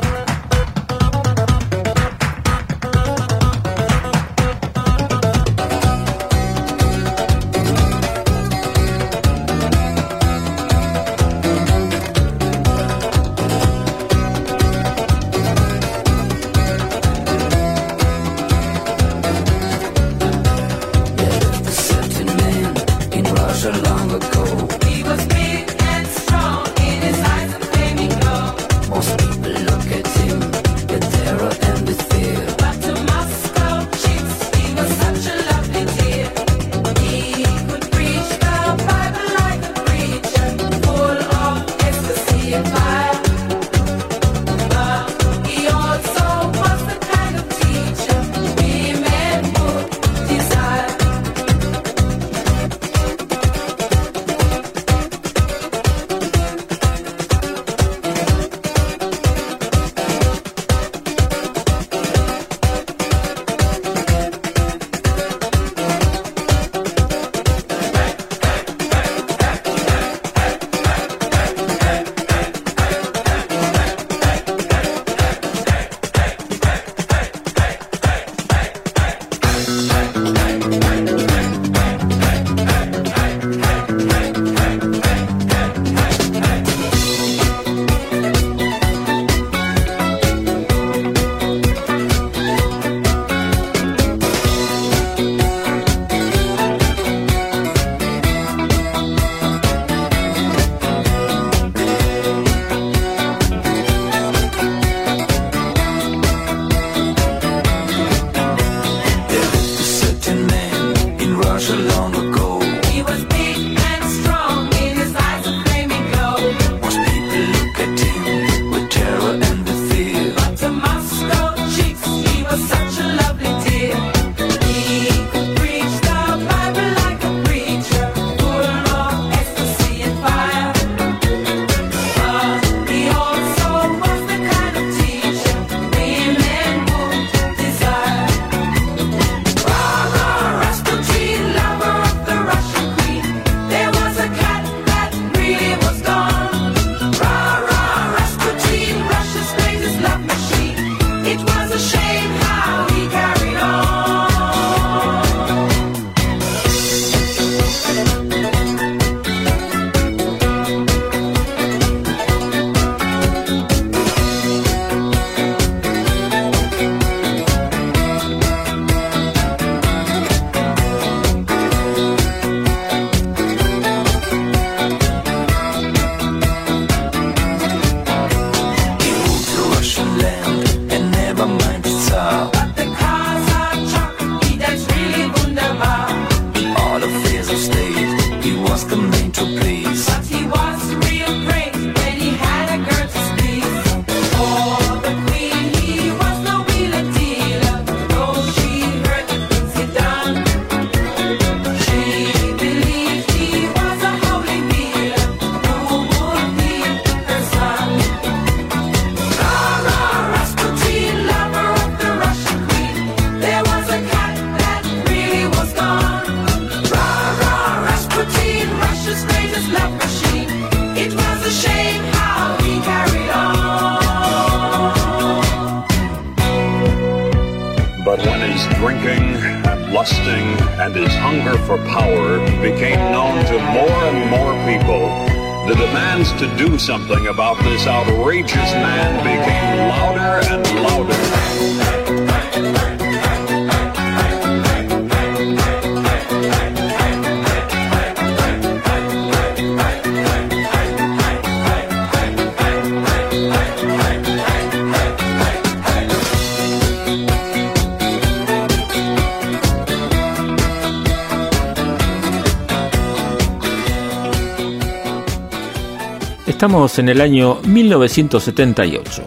En el año 1978.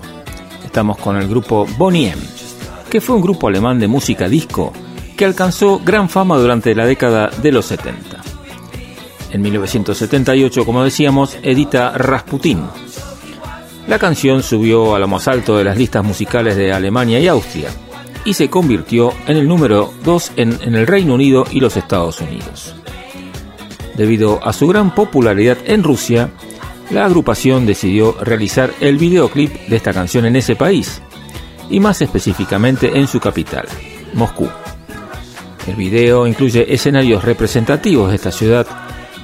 Estamos con el grupo Bonnie M, que fue un grupo alemán de música disco que alcanzó gran fama durante la década de los 70. En 1978, como decíamos, edita Rasputin. La canción subió a lo más alto de las listas musicales de Alemania y Austria y se convirtió en el número 2 en, en el Reino Unido y los Estados Unidos. Debido a su gran popularidad en Rusia, la agrupación decidió realizar el videoclip de esta canción en ese país, y más específicamente en su capital, Moscú. El video incluye escenarios representativos de esta ciudad,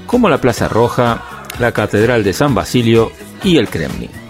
como la Plaza Roja, la Catedral de San Basilio y el Kremlin.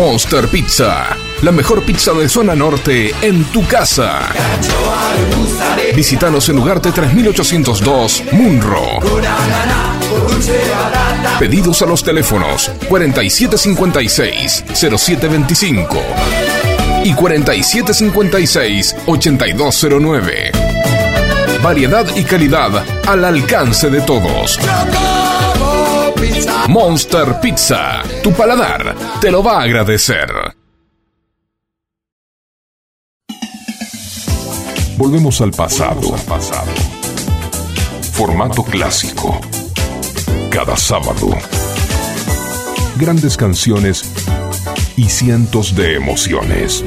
Monster Pizza, la mejor pizza de zona norte en tu casa. Visítanos en Ugarte 3802, Munro. Pedidos a los teléfonos 4756-0725 y 4756-8209. Variedad y calidad al alcance de todos. Monster Pizza, tu paladar te lo va a agradecer. Volvemos al pasado. Formato clásico. Cada sábado. Grandes canciones y cientos de emociones.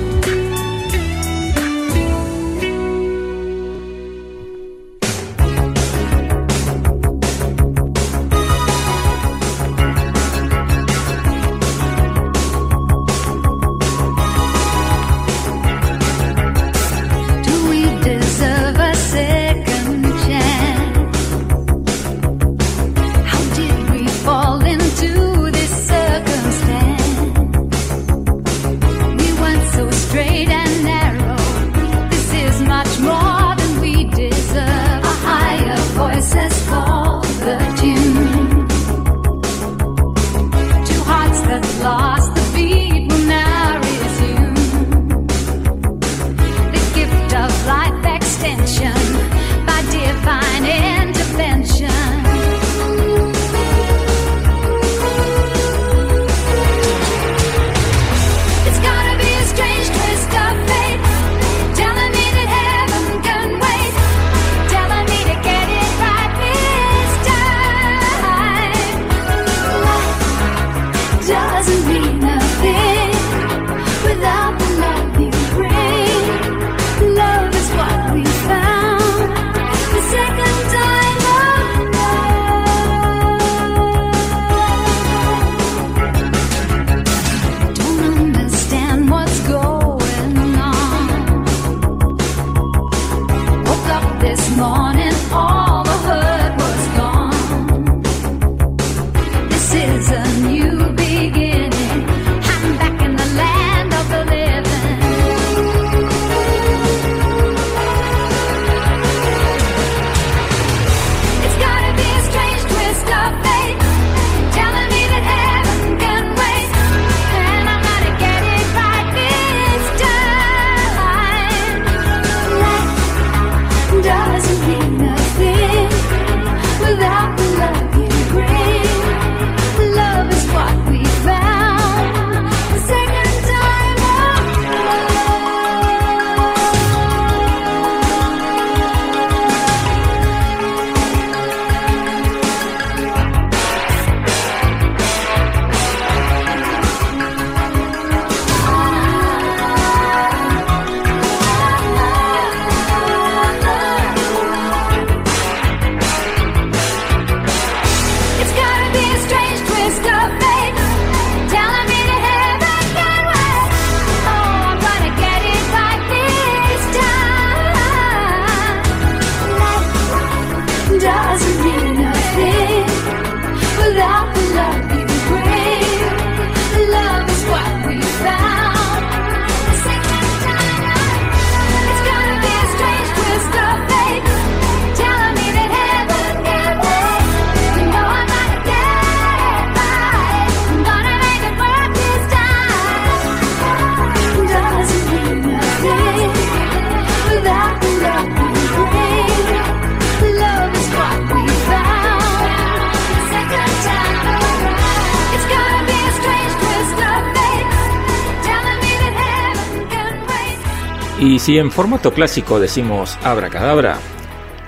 Si en formato clásico decimos abracadabra,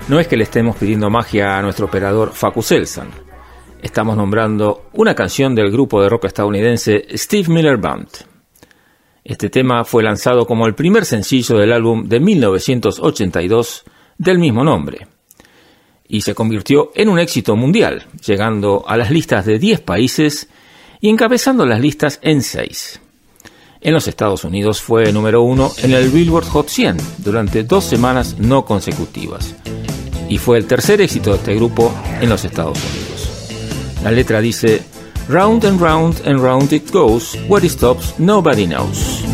no es que le estemos pidiendo magia a nuestro operador Facu Selsan. Estamos nombrando una canción del grupo de rock estadounidense Steve Miller Band. Este tema fue lanzado como el primer sencillo del álbum de 1982 del mismo nombre y se convirtió en un éxito mundial, llegando a las listas de 10 países y encabezando las listas en 6. En los Estados Unidos fue número uno en el Billboard Hot 100 durante dos semanas no consecutivas y fue el tercer éxito de este grupo en los Estados Unidos. La letra dice, Round and round and round it goes, where it stops nobody knows.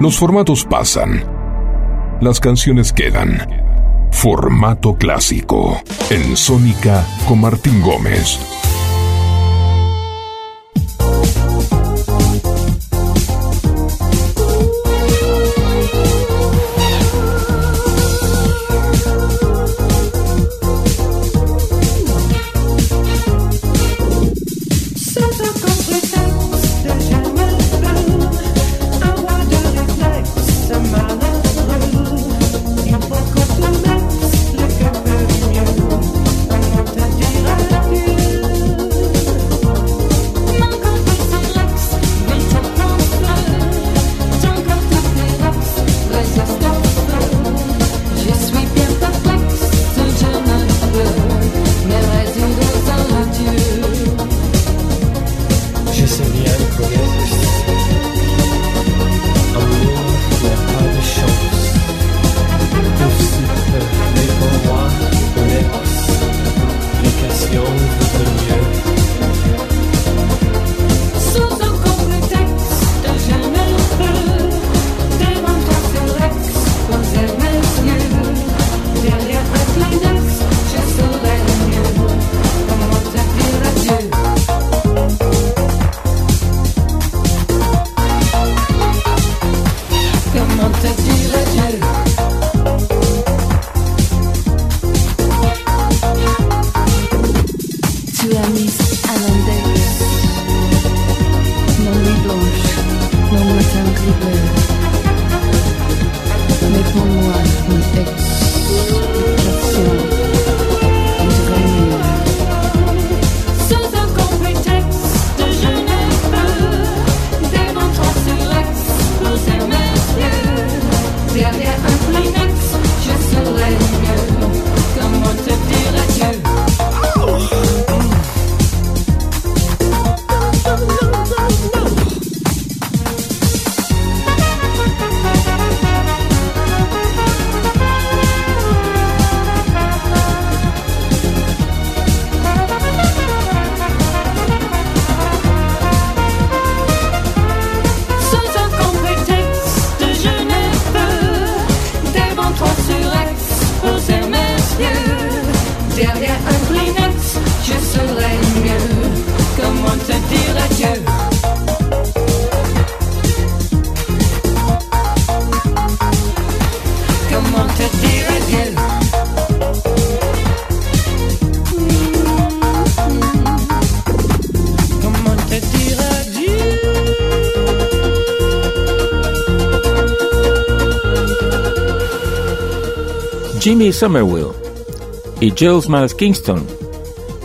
Los formatos pasan. Las canciones quedan. Formato clásico. En Sónica con Martín Gómez. Jimmy Somerville y Jules Miles Kingston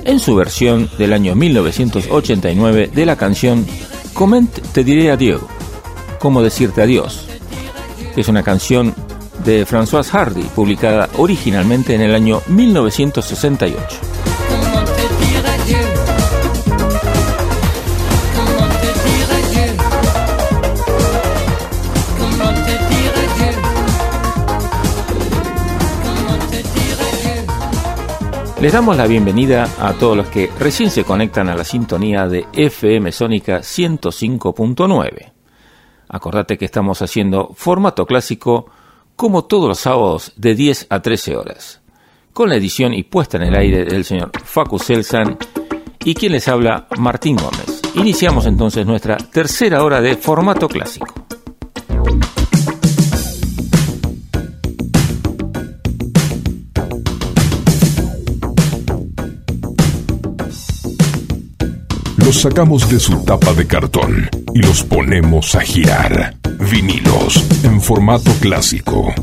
en su versión del año 1989 de la canción Comment te diré adiós, como decirte adiós, que es una canción de François Hardy publicada originalmente en el año 1968. Les damos la bienvenida a todos los que recién se conectan a la sintonía de FM Sónica 105.9. Acordate que estamos haciendo formato clásico como todos los sábados de 10 a 13 horas, con la edición y puesta en el aire del señor Facu Selsan y quien les habla Martín Gómez. Iniciamos entonces nuestra tercera hora de formato clásico. Los sacamos de su tapa de cartón y los ponemos a girar. Vinilos en formato clásico.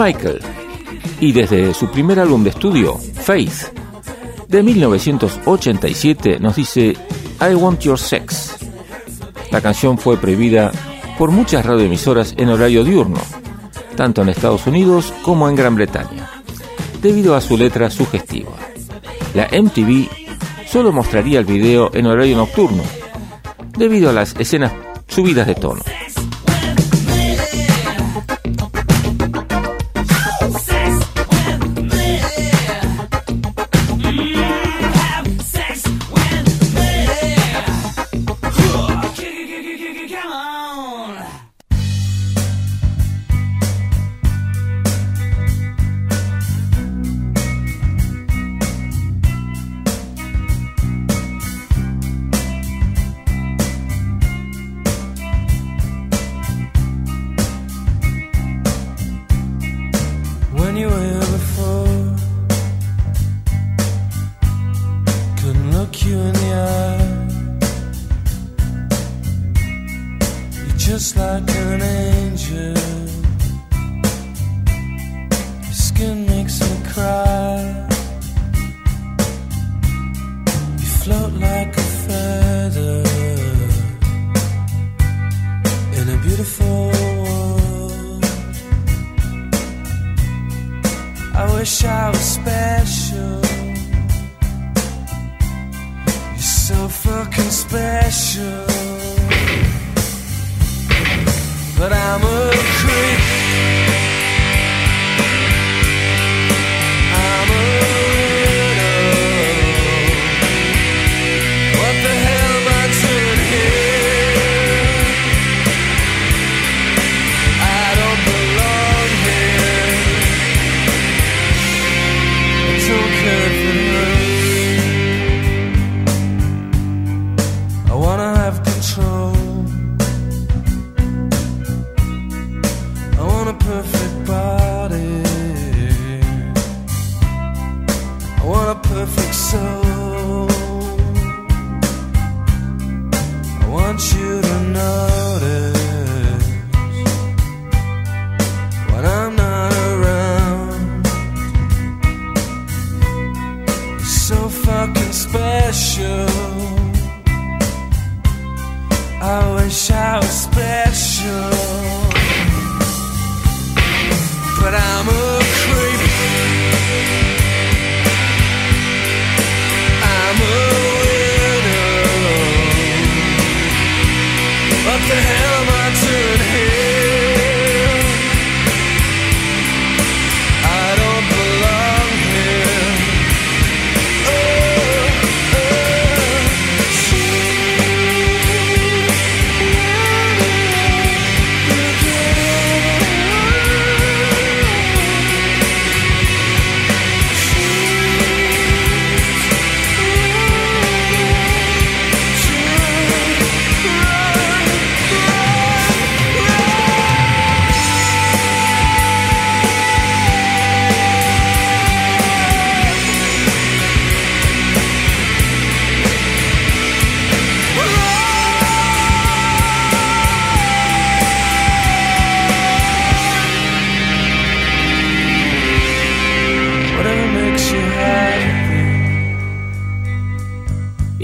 Michael y desde su primer álbum de estudio, Faith, de 1987 nos dice I Want Your Sex. La canción fue prohibida por muchas radioemisoras en horario diurno, tanto en Estados Unidos como en Gran Bretaña, debido a su letra sugestiva. La MTV solo mostraría el video en horario nocturno, debido a las escenas subidas de tono.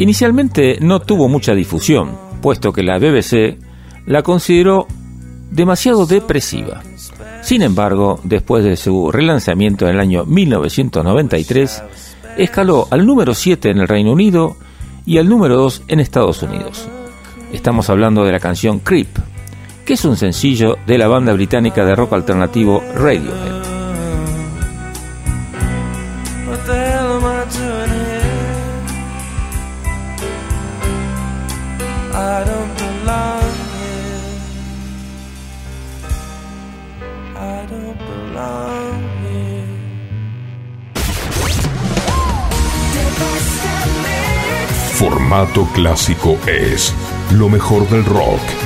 Inicialmente no tuvo mucha difusión, puesto que la BBC la consideró demasiado depresiva. Sin embargo, después de su relanzamiento en el año 1993, escaló al número 7 en el Reino Unido y al número 2 en Estados Unidos. Estamos hablando de la canción Creep, que es un sencillo de la banda británica de rock alternativo Radio. clásico es lo mejor del rock.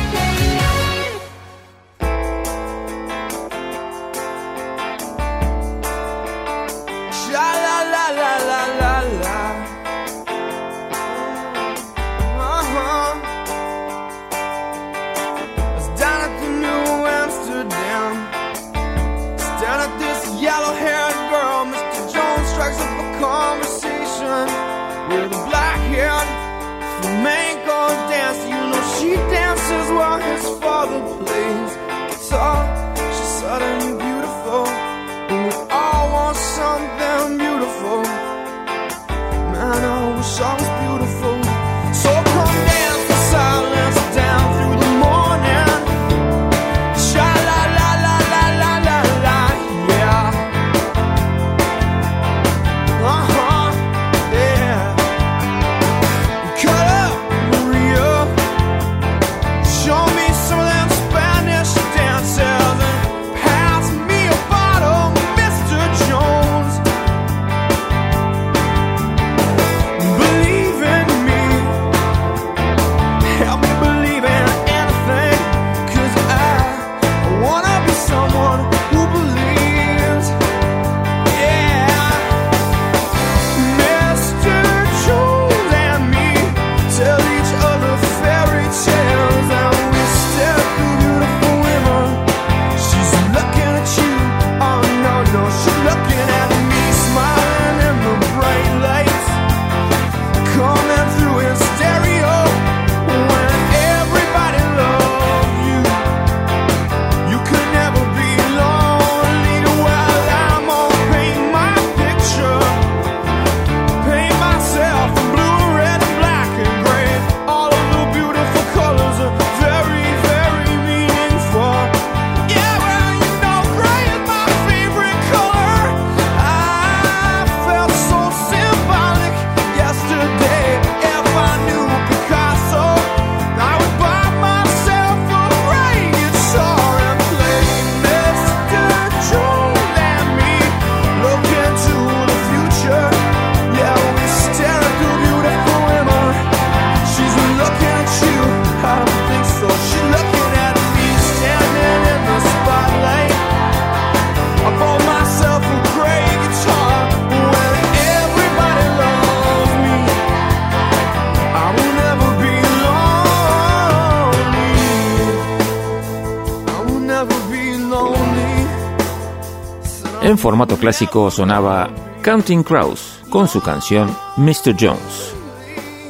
formato clásico sonaba Counting Crows con su canción Mr. Jones.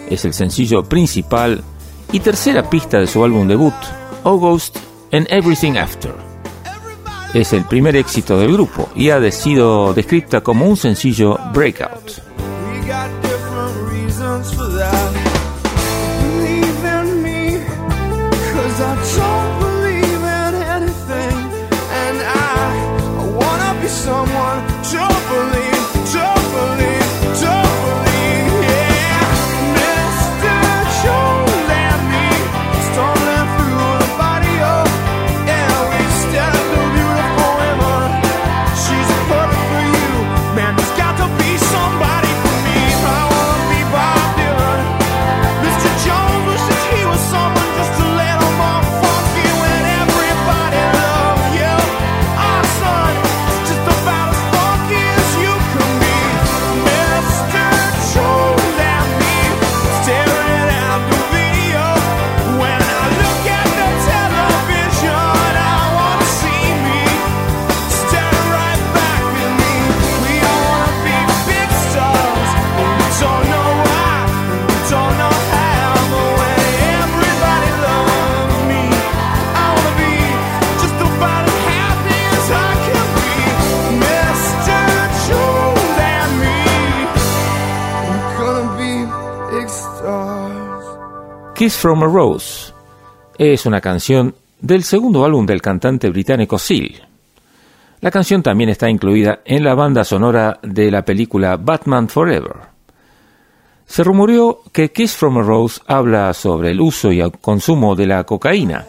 Es el sencillo principal y tercera pista de su álbum debut, August and Everything After. Es el primer éxito del grupo y ha sido descrita como un sencillo breakout. Kiss from a Rose es una canción del segundo álbum del cantante británico Seal. La canción también está incluida en la banda sonora de la película Batman Forever. Se rumoreó que Kiss from a Rose habla sobre el uso y el consumo de la cocaína.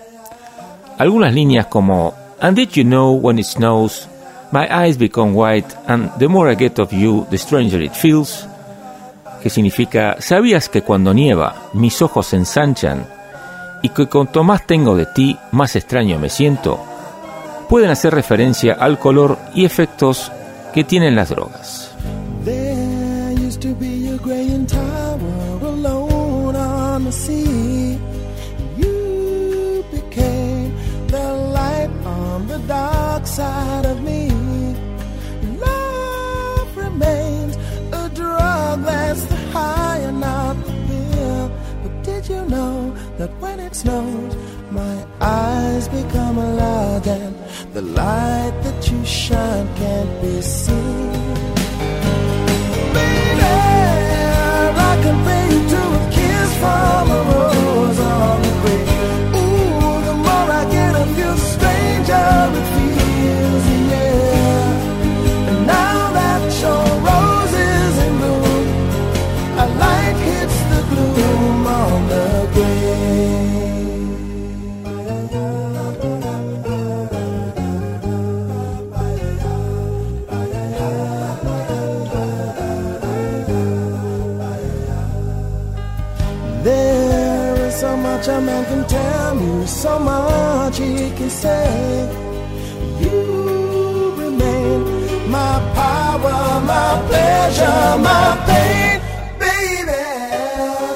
Algunas líneas como And did you know when it snows, my eyes become white and the more I get of you, the stranger it feels, que significa, ¿sabías que cuando nieva mis ojos se ensanchan y que cuanto más tengo de ti, más extraño me siento? Pueden hacer referencia al color y efectos que tienen las drogas. That when it snows, my eyes become alive and the light that you shine can't be seen? Baby, I compare you to a kiss from a rose much a man can tell me, so much he can say. You remain my power, my pleasure, my pain, baby.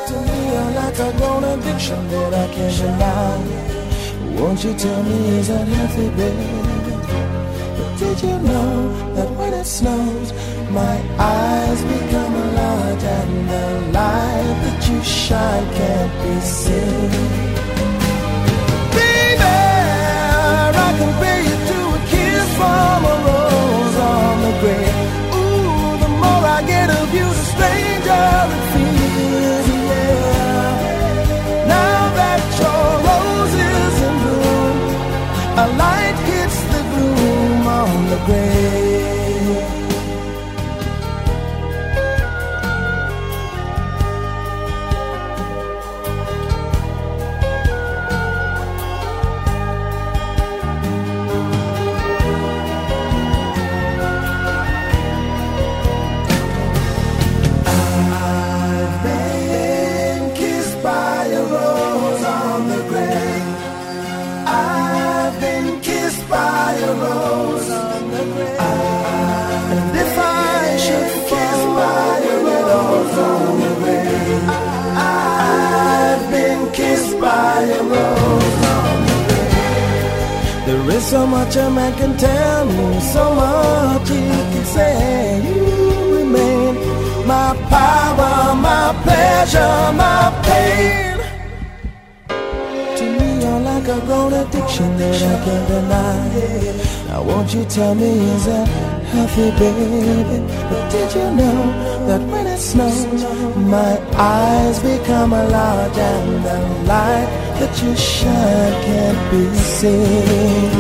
To me, you're like a grown addiction that I can't deny. Won't you tell me is that healthy, baby? But did you know that when it snows, my eyes become large and the light that you shine can't be seen? Baby, I compare you to a kiss from a rose on the grave. Ooh, the more I get of you, the stranger it feels, tell me is a healthy baby. But did you know that when it snows, my eyes become large and the light that you shine can't be seen?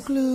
glue.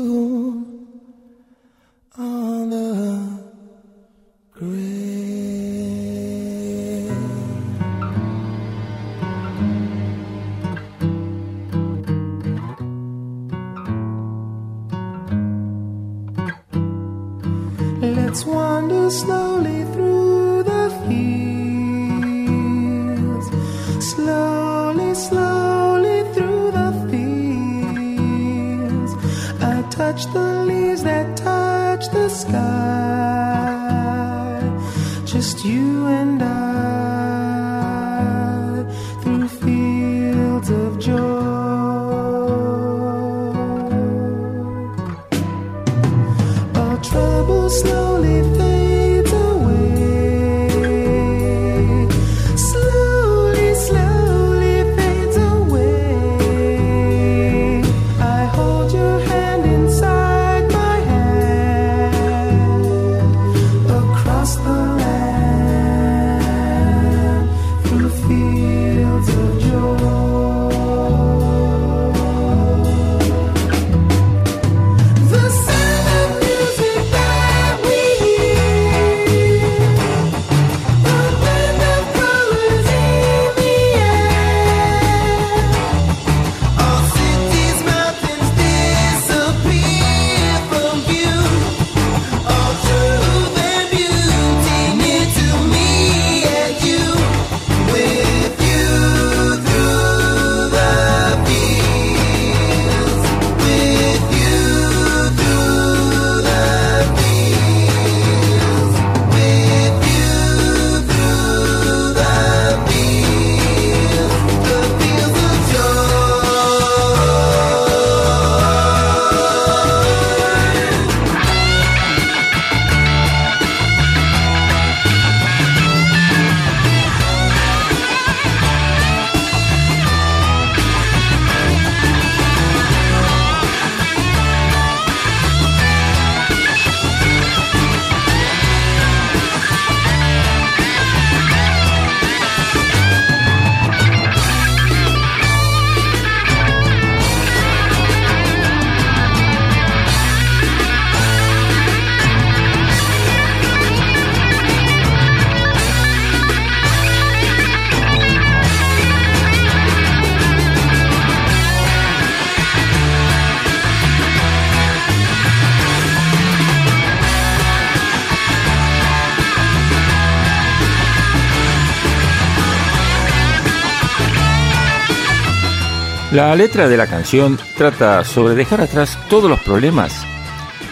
La letra de la canción trata sobre dejar atrás todos los problemas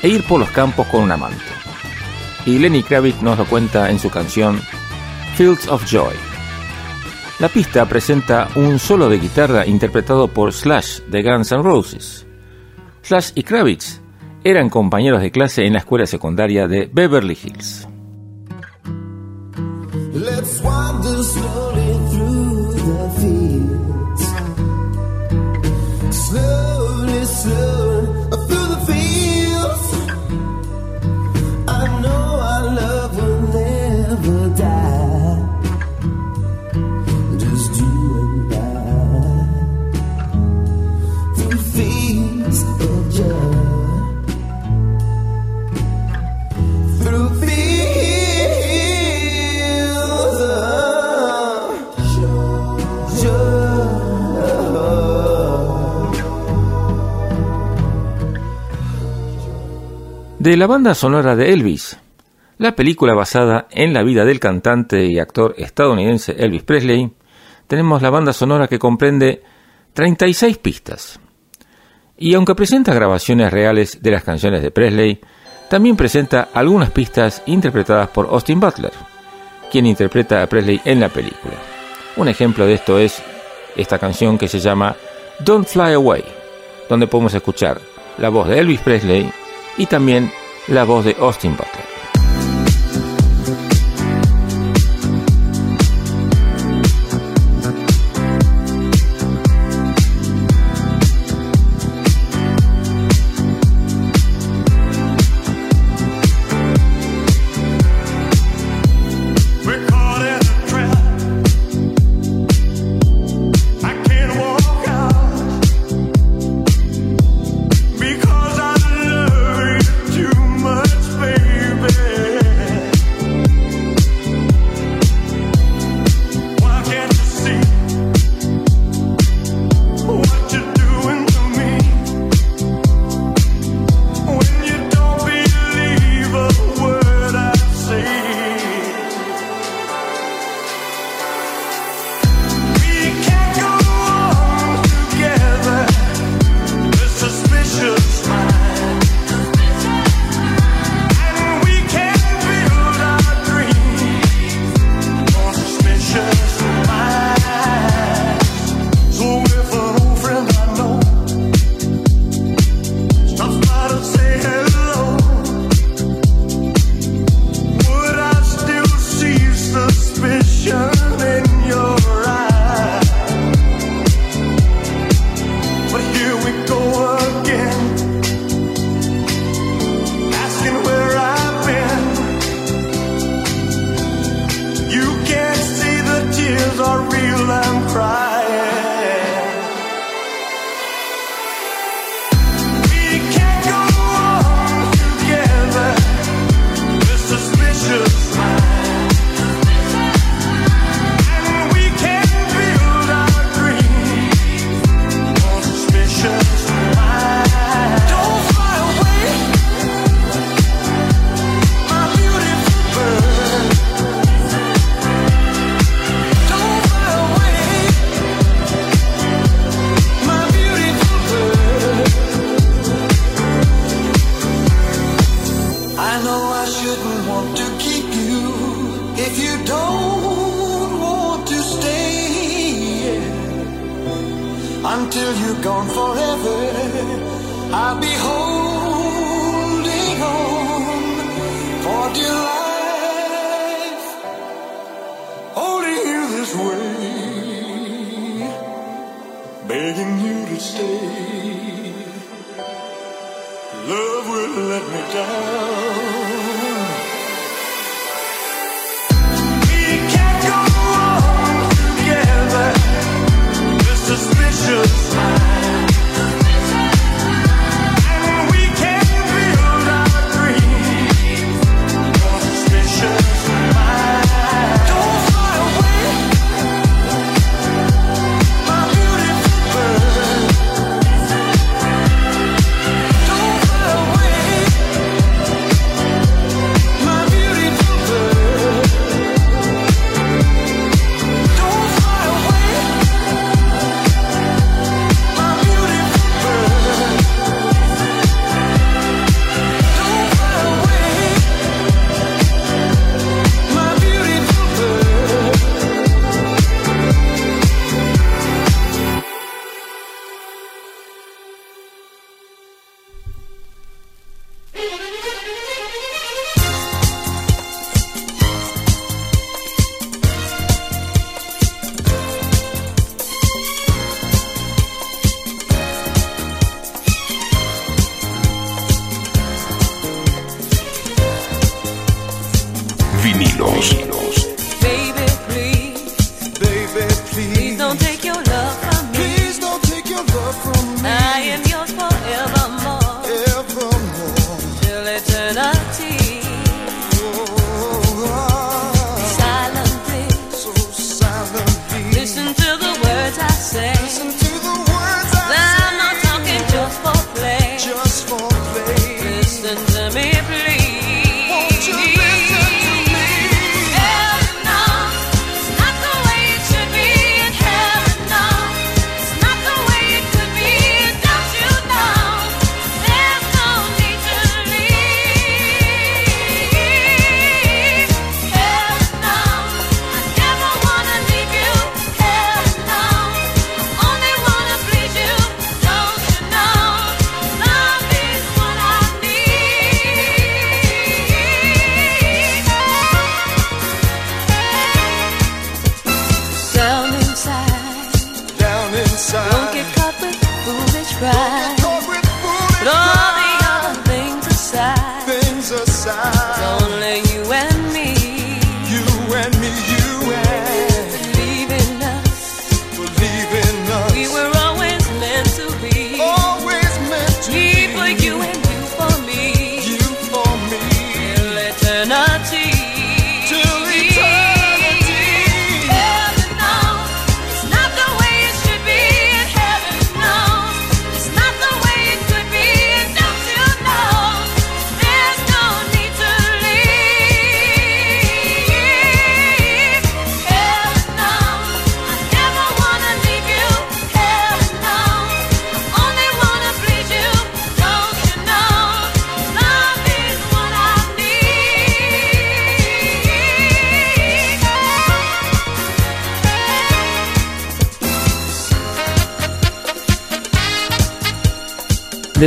e ir por los campos con un amante. Y Lenny Kravitz nos lo cuenta en su canción Fields of Joy. La pista presenta un solo de guitarra interpretado por Slash de Guns N' Roses. Slash y Kravitz eran compañeros de clase en la escuela secundaria de Beverly Hills. Let's de la banda sonora de Elvis, la película basada en la vida del cantante y actor estadounidense Elvis Presley, tenemos la banda sonora que comprende 36 pistas. Y aunque presenta grabaciones reales de las canciones de Presley, también presenta algunas pistas interpretadas por Austin Butler, quien interpreta a Presley en la película. Un ejemplo de esto es esta canción que se llama Don't Fly Away, donde podemos escuchar la voz de Elvis Presley y también la voz de Austin Butler.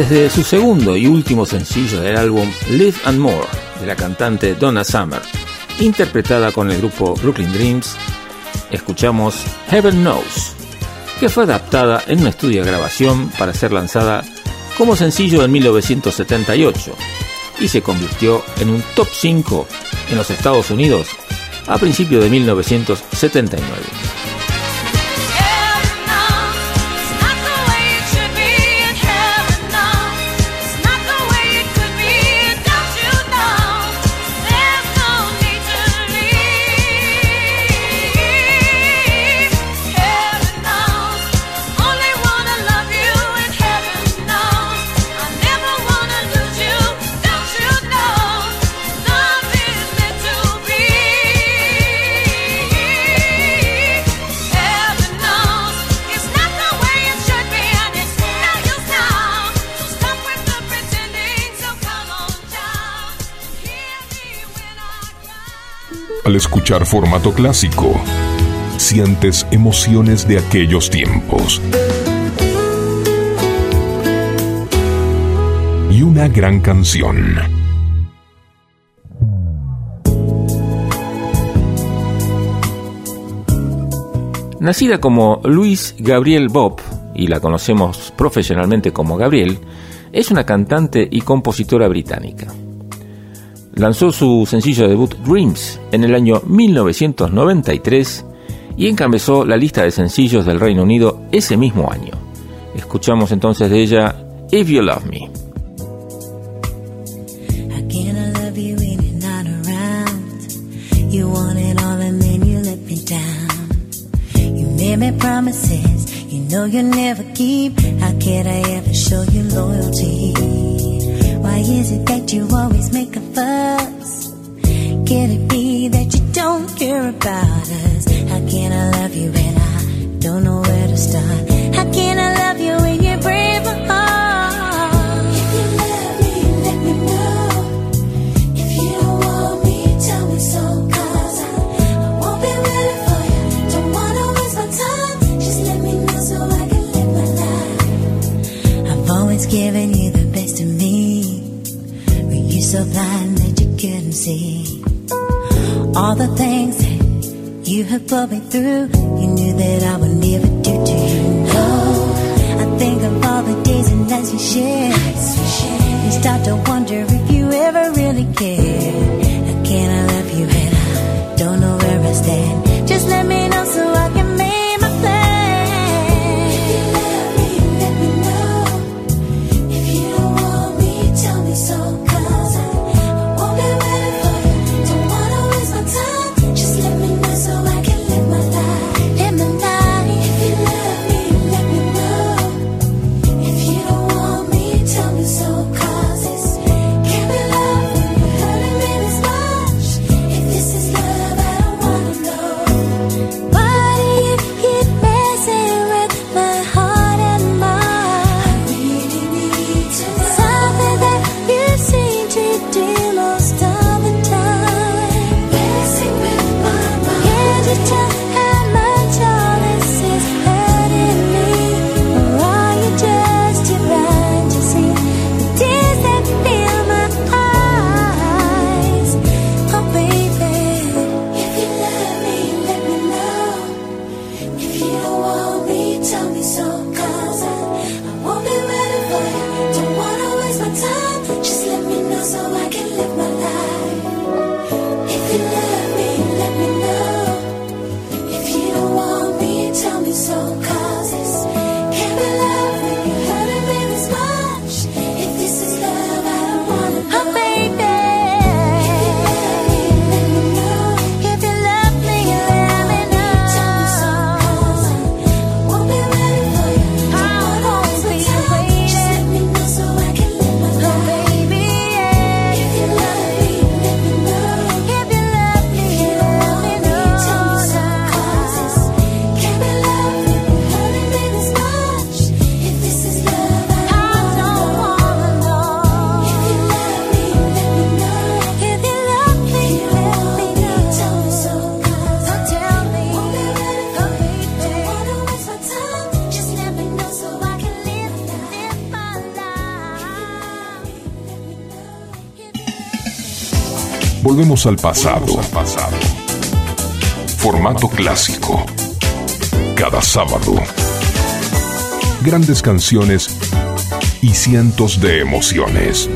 Desde su segundo y último sencillo del álbum Live and More de la cantante Donna Summer, interpretada con el grupo Brooklyn Dreams, escuchamos Heaven Knows, que fue adaptada en un estudio de grabación para ser lanzada como sencillo en 1978 y se convirtió en un top 5 en los Estados Unidos a principios de 1979. Formato clásico, sientes emociones de aquellos tiempos. Y una gran canción. Nacida como Luis Gabriel Bob, y la conocemos profesionalmente como Gabriel, es una cantante y compositora británica. Lanzó su sencillo debut Dreams en el año 1993 y encabezó la lista de sencillos del Reino Unido ese mismo año. Escuchamos entonces de ella If You Love Me. You? You you. You promises you know you'll never keep. How could I ever show you loyalty? Why is it that you always make a fuss? Can it be that you don't care about us? How can I love you when I don't know where to start? How can I love you when you break my heart? If you so blind that you couldn't see? All the things that you have put me through, you knew that I would never do to you. No, I think of all the days and nights we shared. And start to wonder if you ever really cared. How can I love you when I don't know where I stand? Just let me know so I can Volvemos al pasado. Formato clásico. Cada sábado. Grandes canciones y cientos de emociones.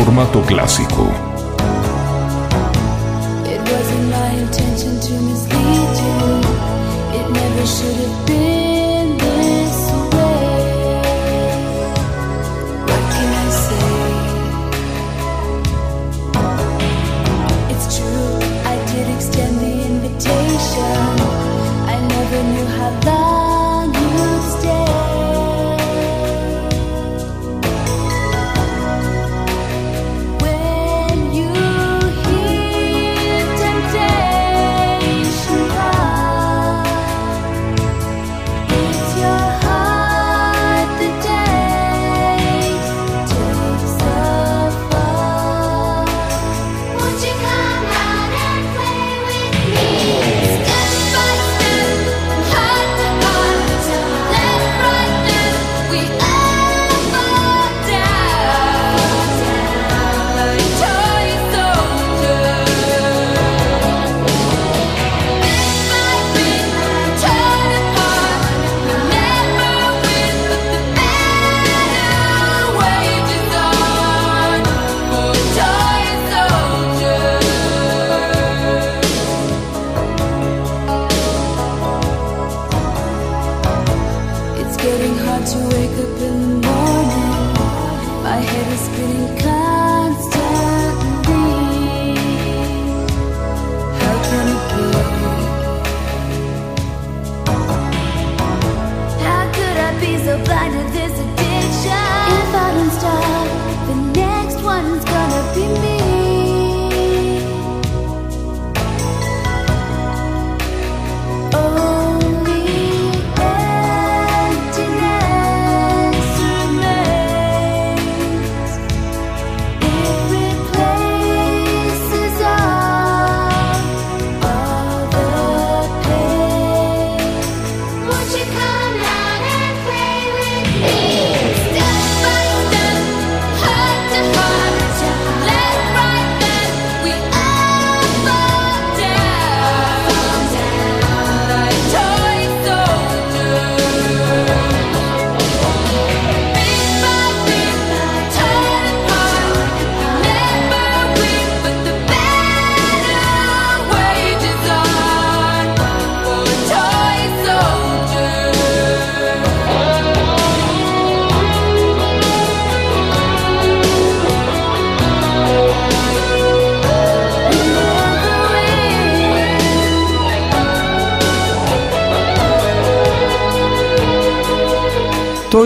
formato clásico.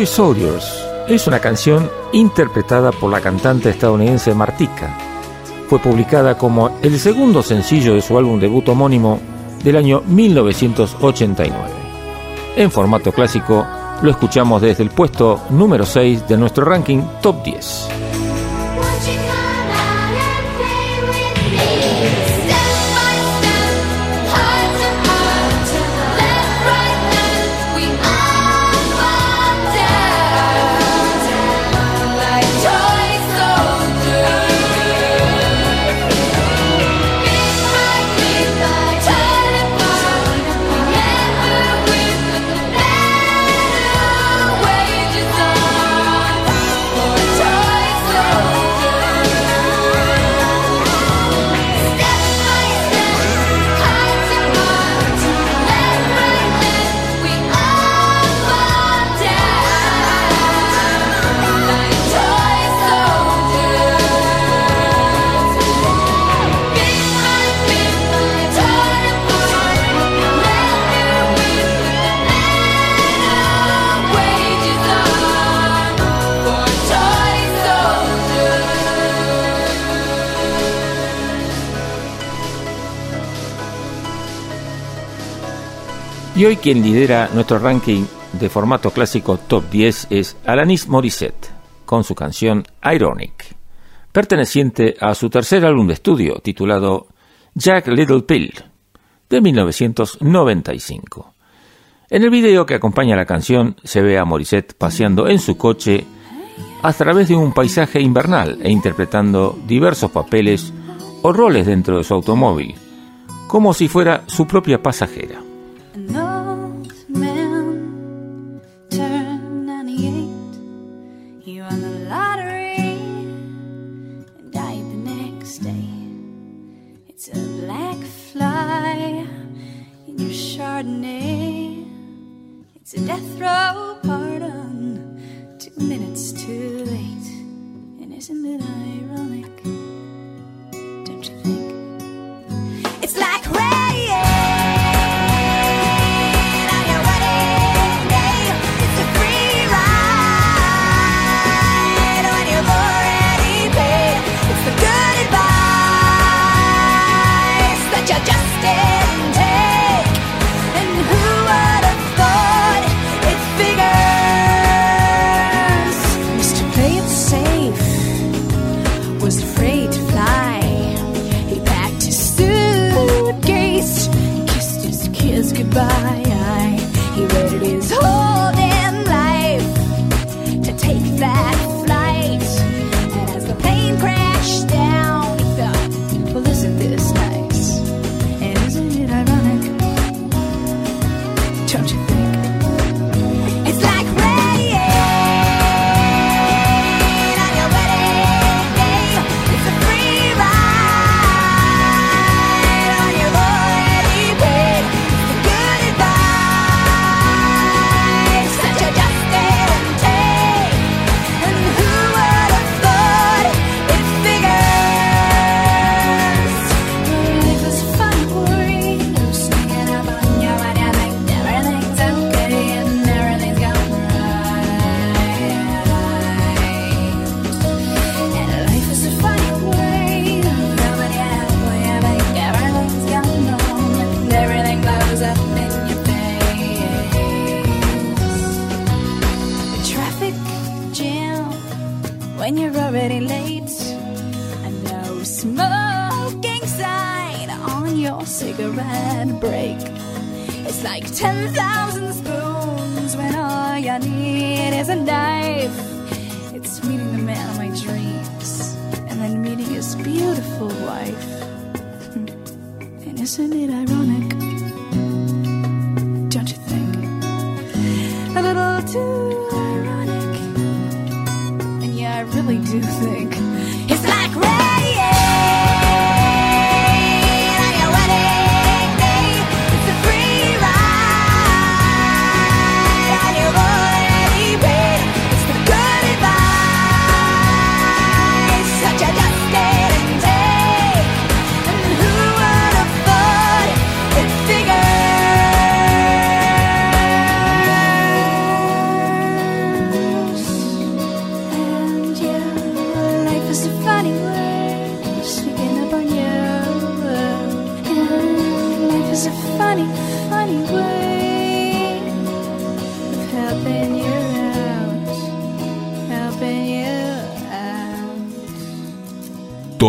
Soldiers es una canción interpretada por la cantante estadounidense Martika. Fue publicada como el segundo sencillo de su álbum debut homónimo del año 1989. En formato clásico, lo escuchamos desde el puesto número 6 de nuestro ranking Top 10. Hoy quien lidera nuestro ranking de formato clásico top 10 es Alanis Morissette, con su canción Ironic, perteneciente a su tercer álbum de estudio titulado Jack Little Pill, de 1995. En el video que acompaña la canción se ve a Morissette paseando en su coche a través de un paisaje invernal e interpretando diversos papeles o roles dentro de su automóvil, como si fuera su propia pasajera. death row pardon. Two minutes too late, and isn't it?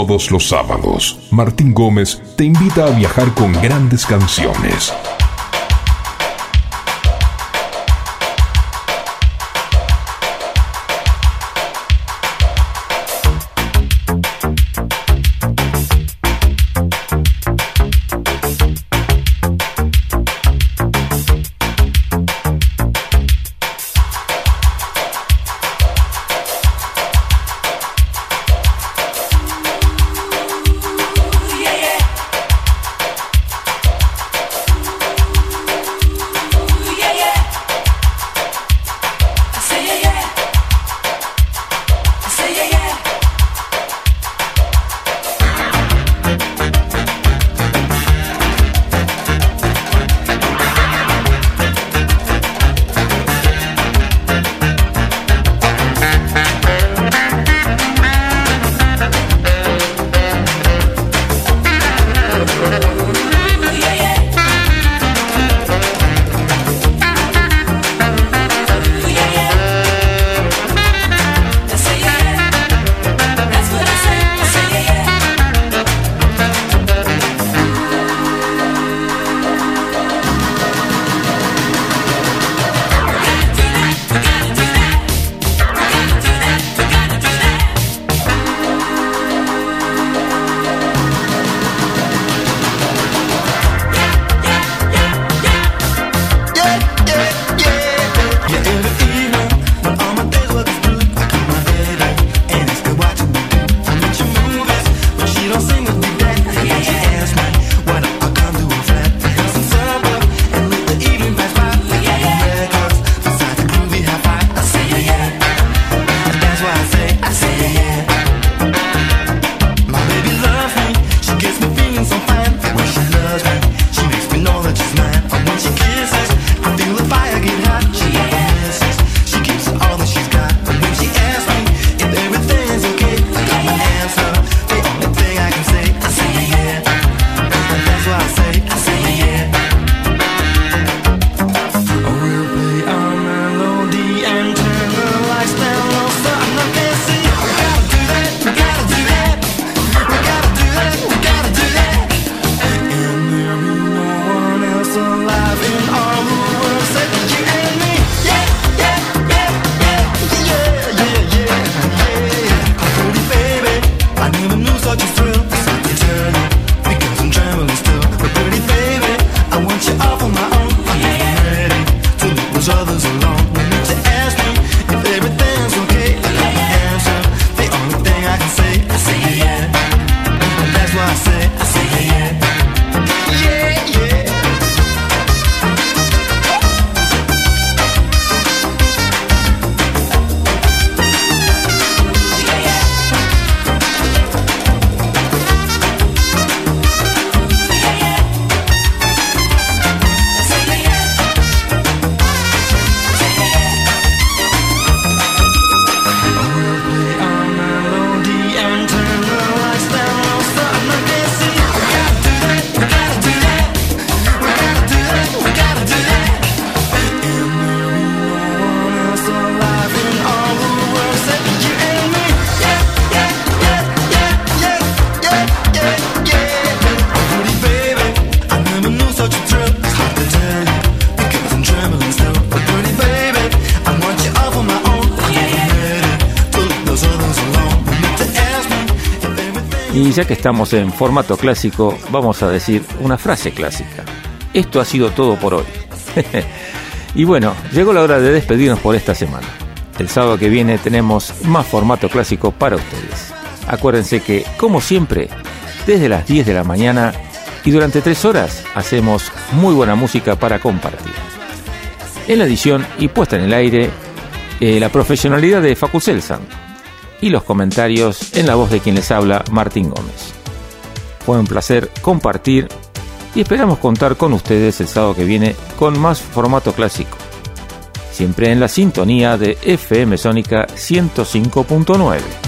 Todos los sábados, Martín Gómez te invita a viajar con grandes canciones. Ya que estamos en formato clásico, vamos a decir una frase clásica. Esto ha sido todo por hoy. y bueno, llegó la hora de despedirnos por esta semana. El sábado que viene tenemos más formato clásico para ustedes. Acuérdense que, como siempre, desde las 10 de la mañana y durante 3 horas hacemos muy buena música para compartir. En la edición y puesta en el aire, eh, la profesionalidad de Facu Selsan y los comentarios en la voz de quien les habla, Martín Gómez. Fue un placer compartir y esperamos contar con ustedes el sábado que viene con más formato clásico. Siempre en la sintonía de FM Sónica 105.9.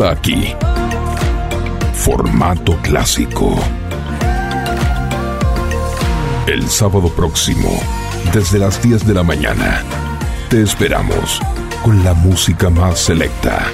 Aquí. Formato clásico. El sábado próximo, desde las 10 de la mañana, te esperamos con la música más selecta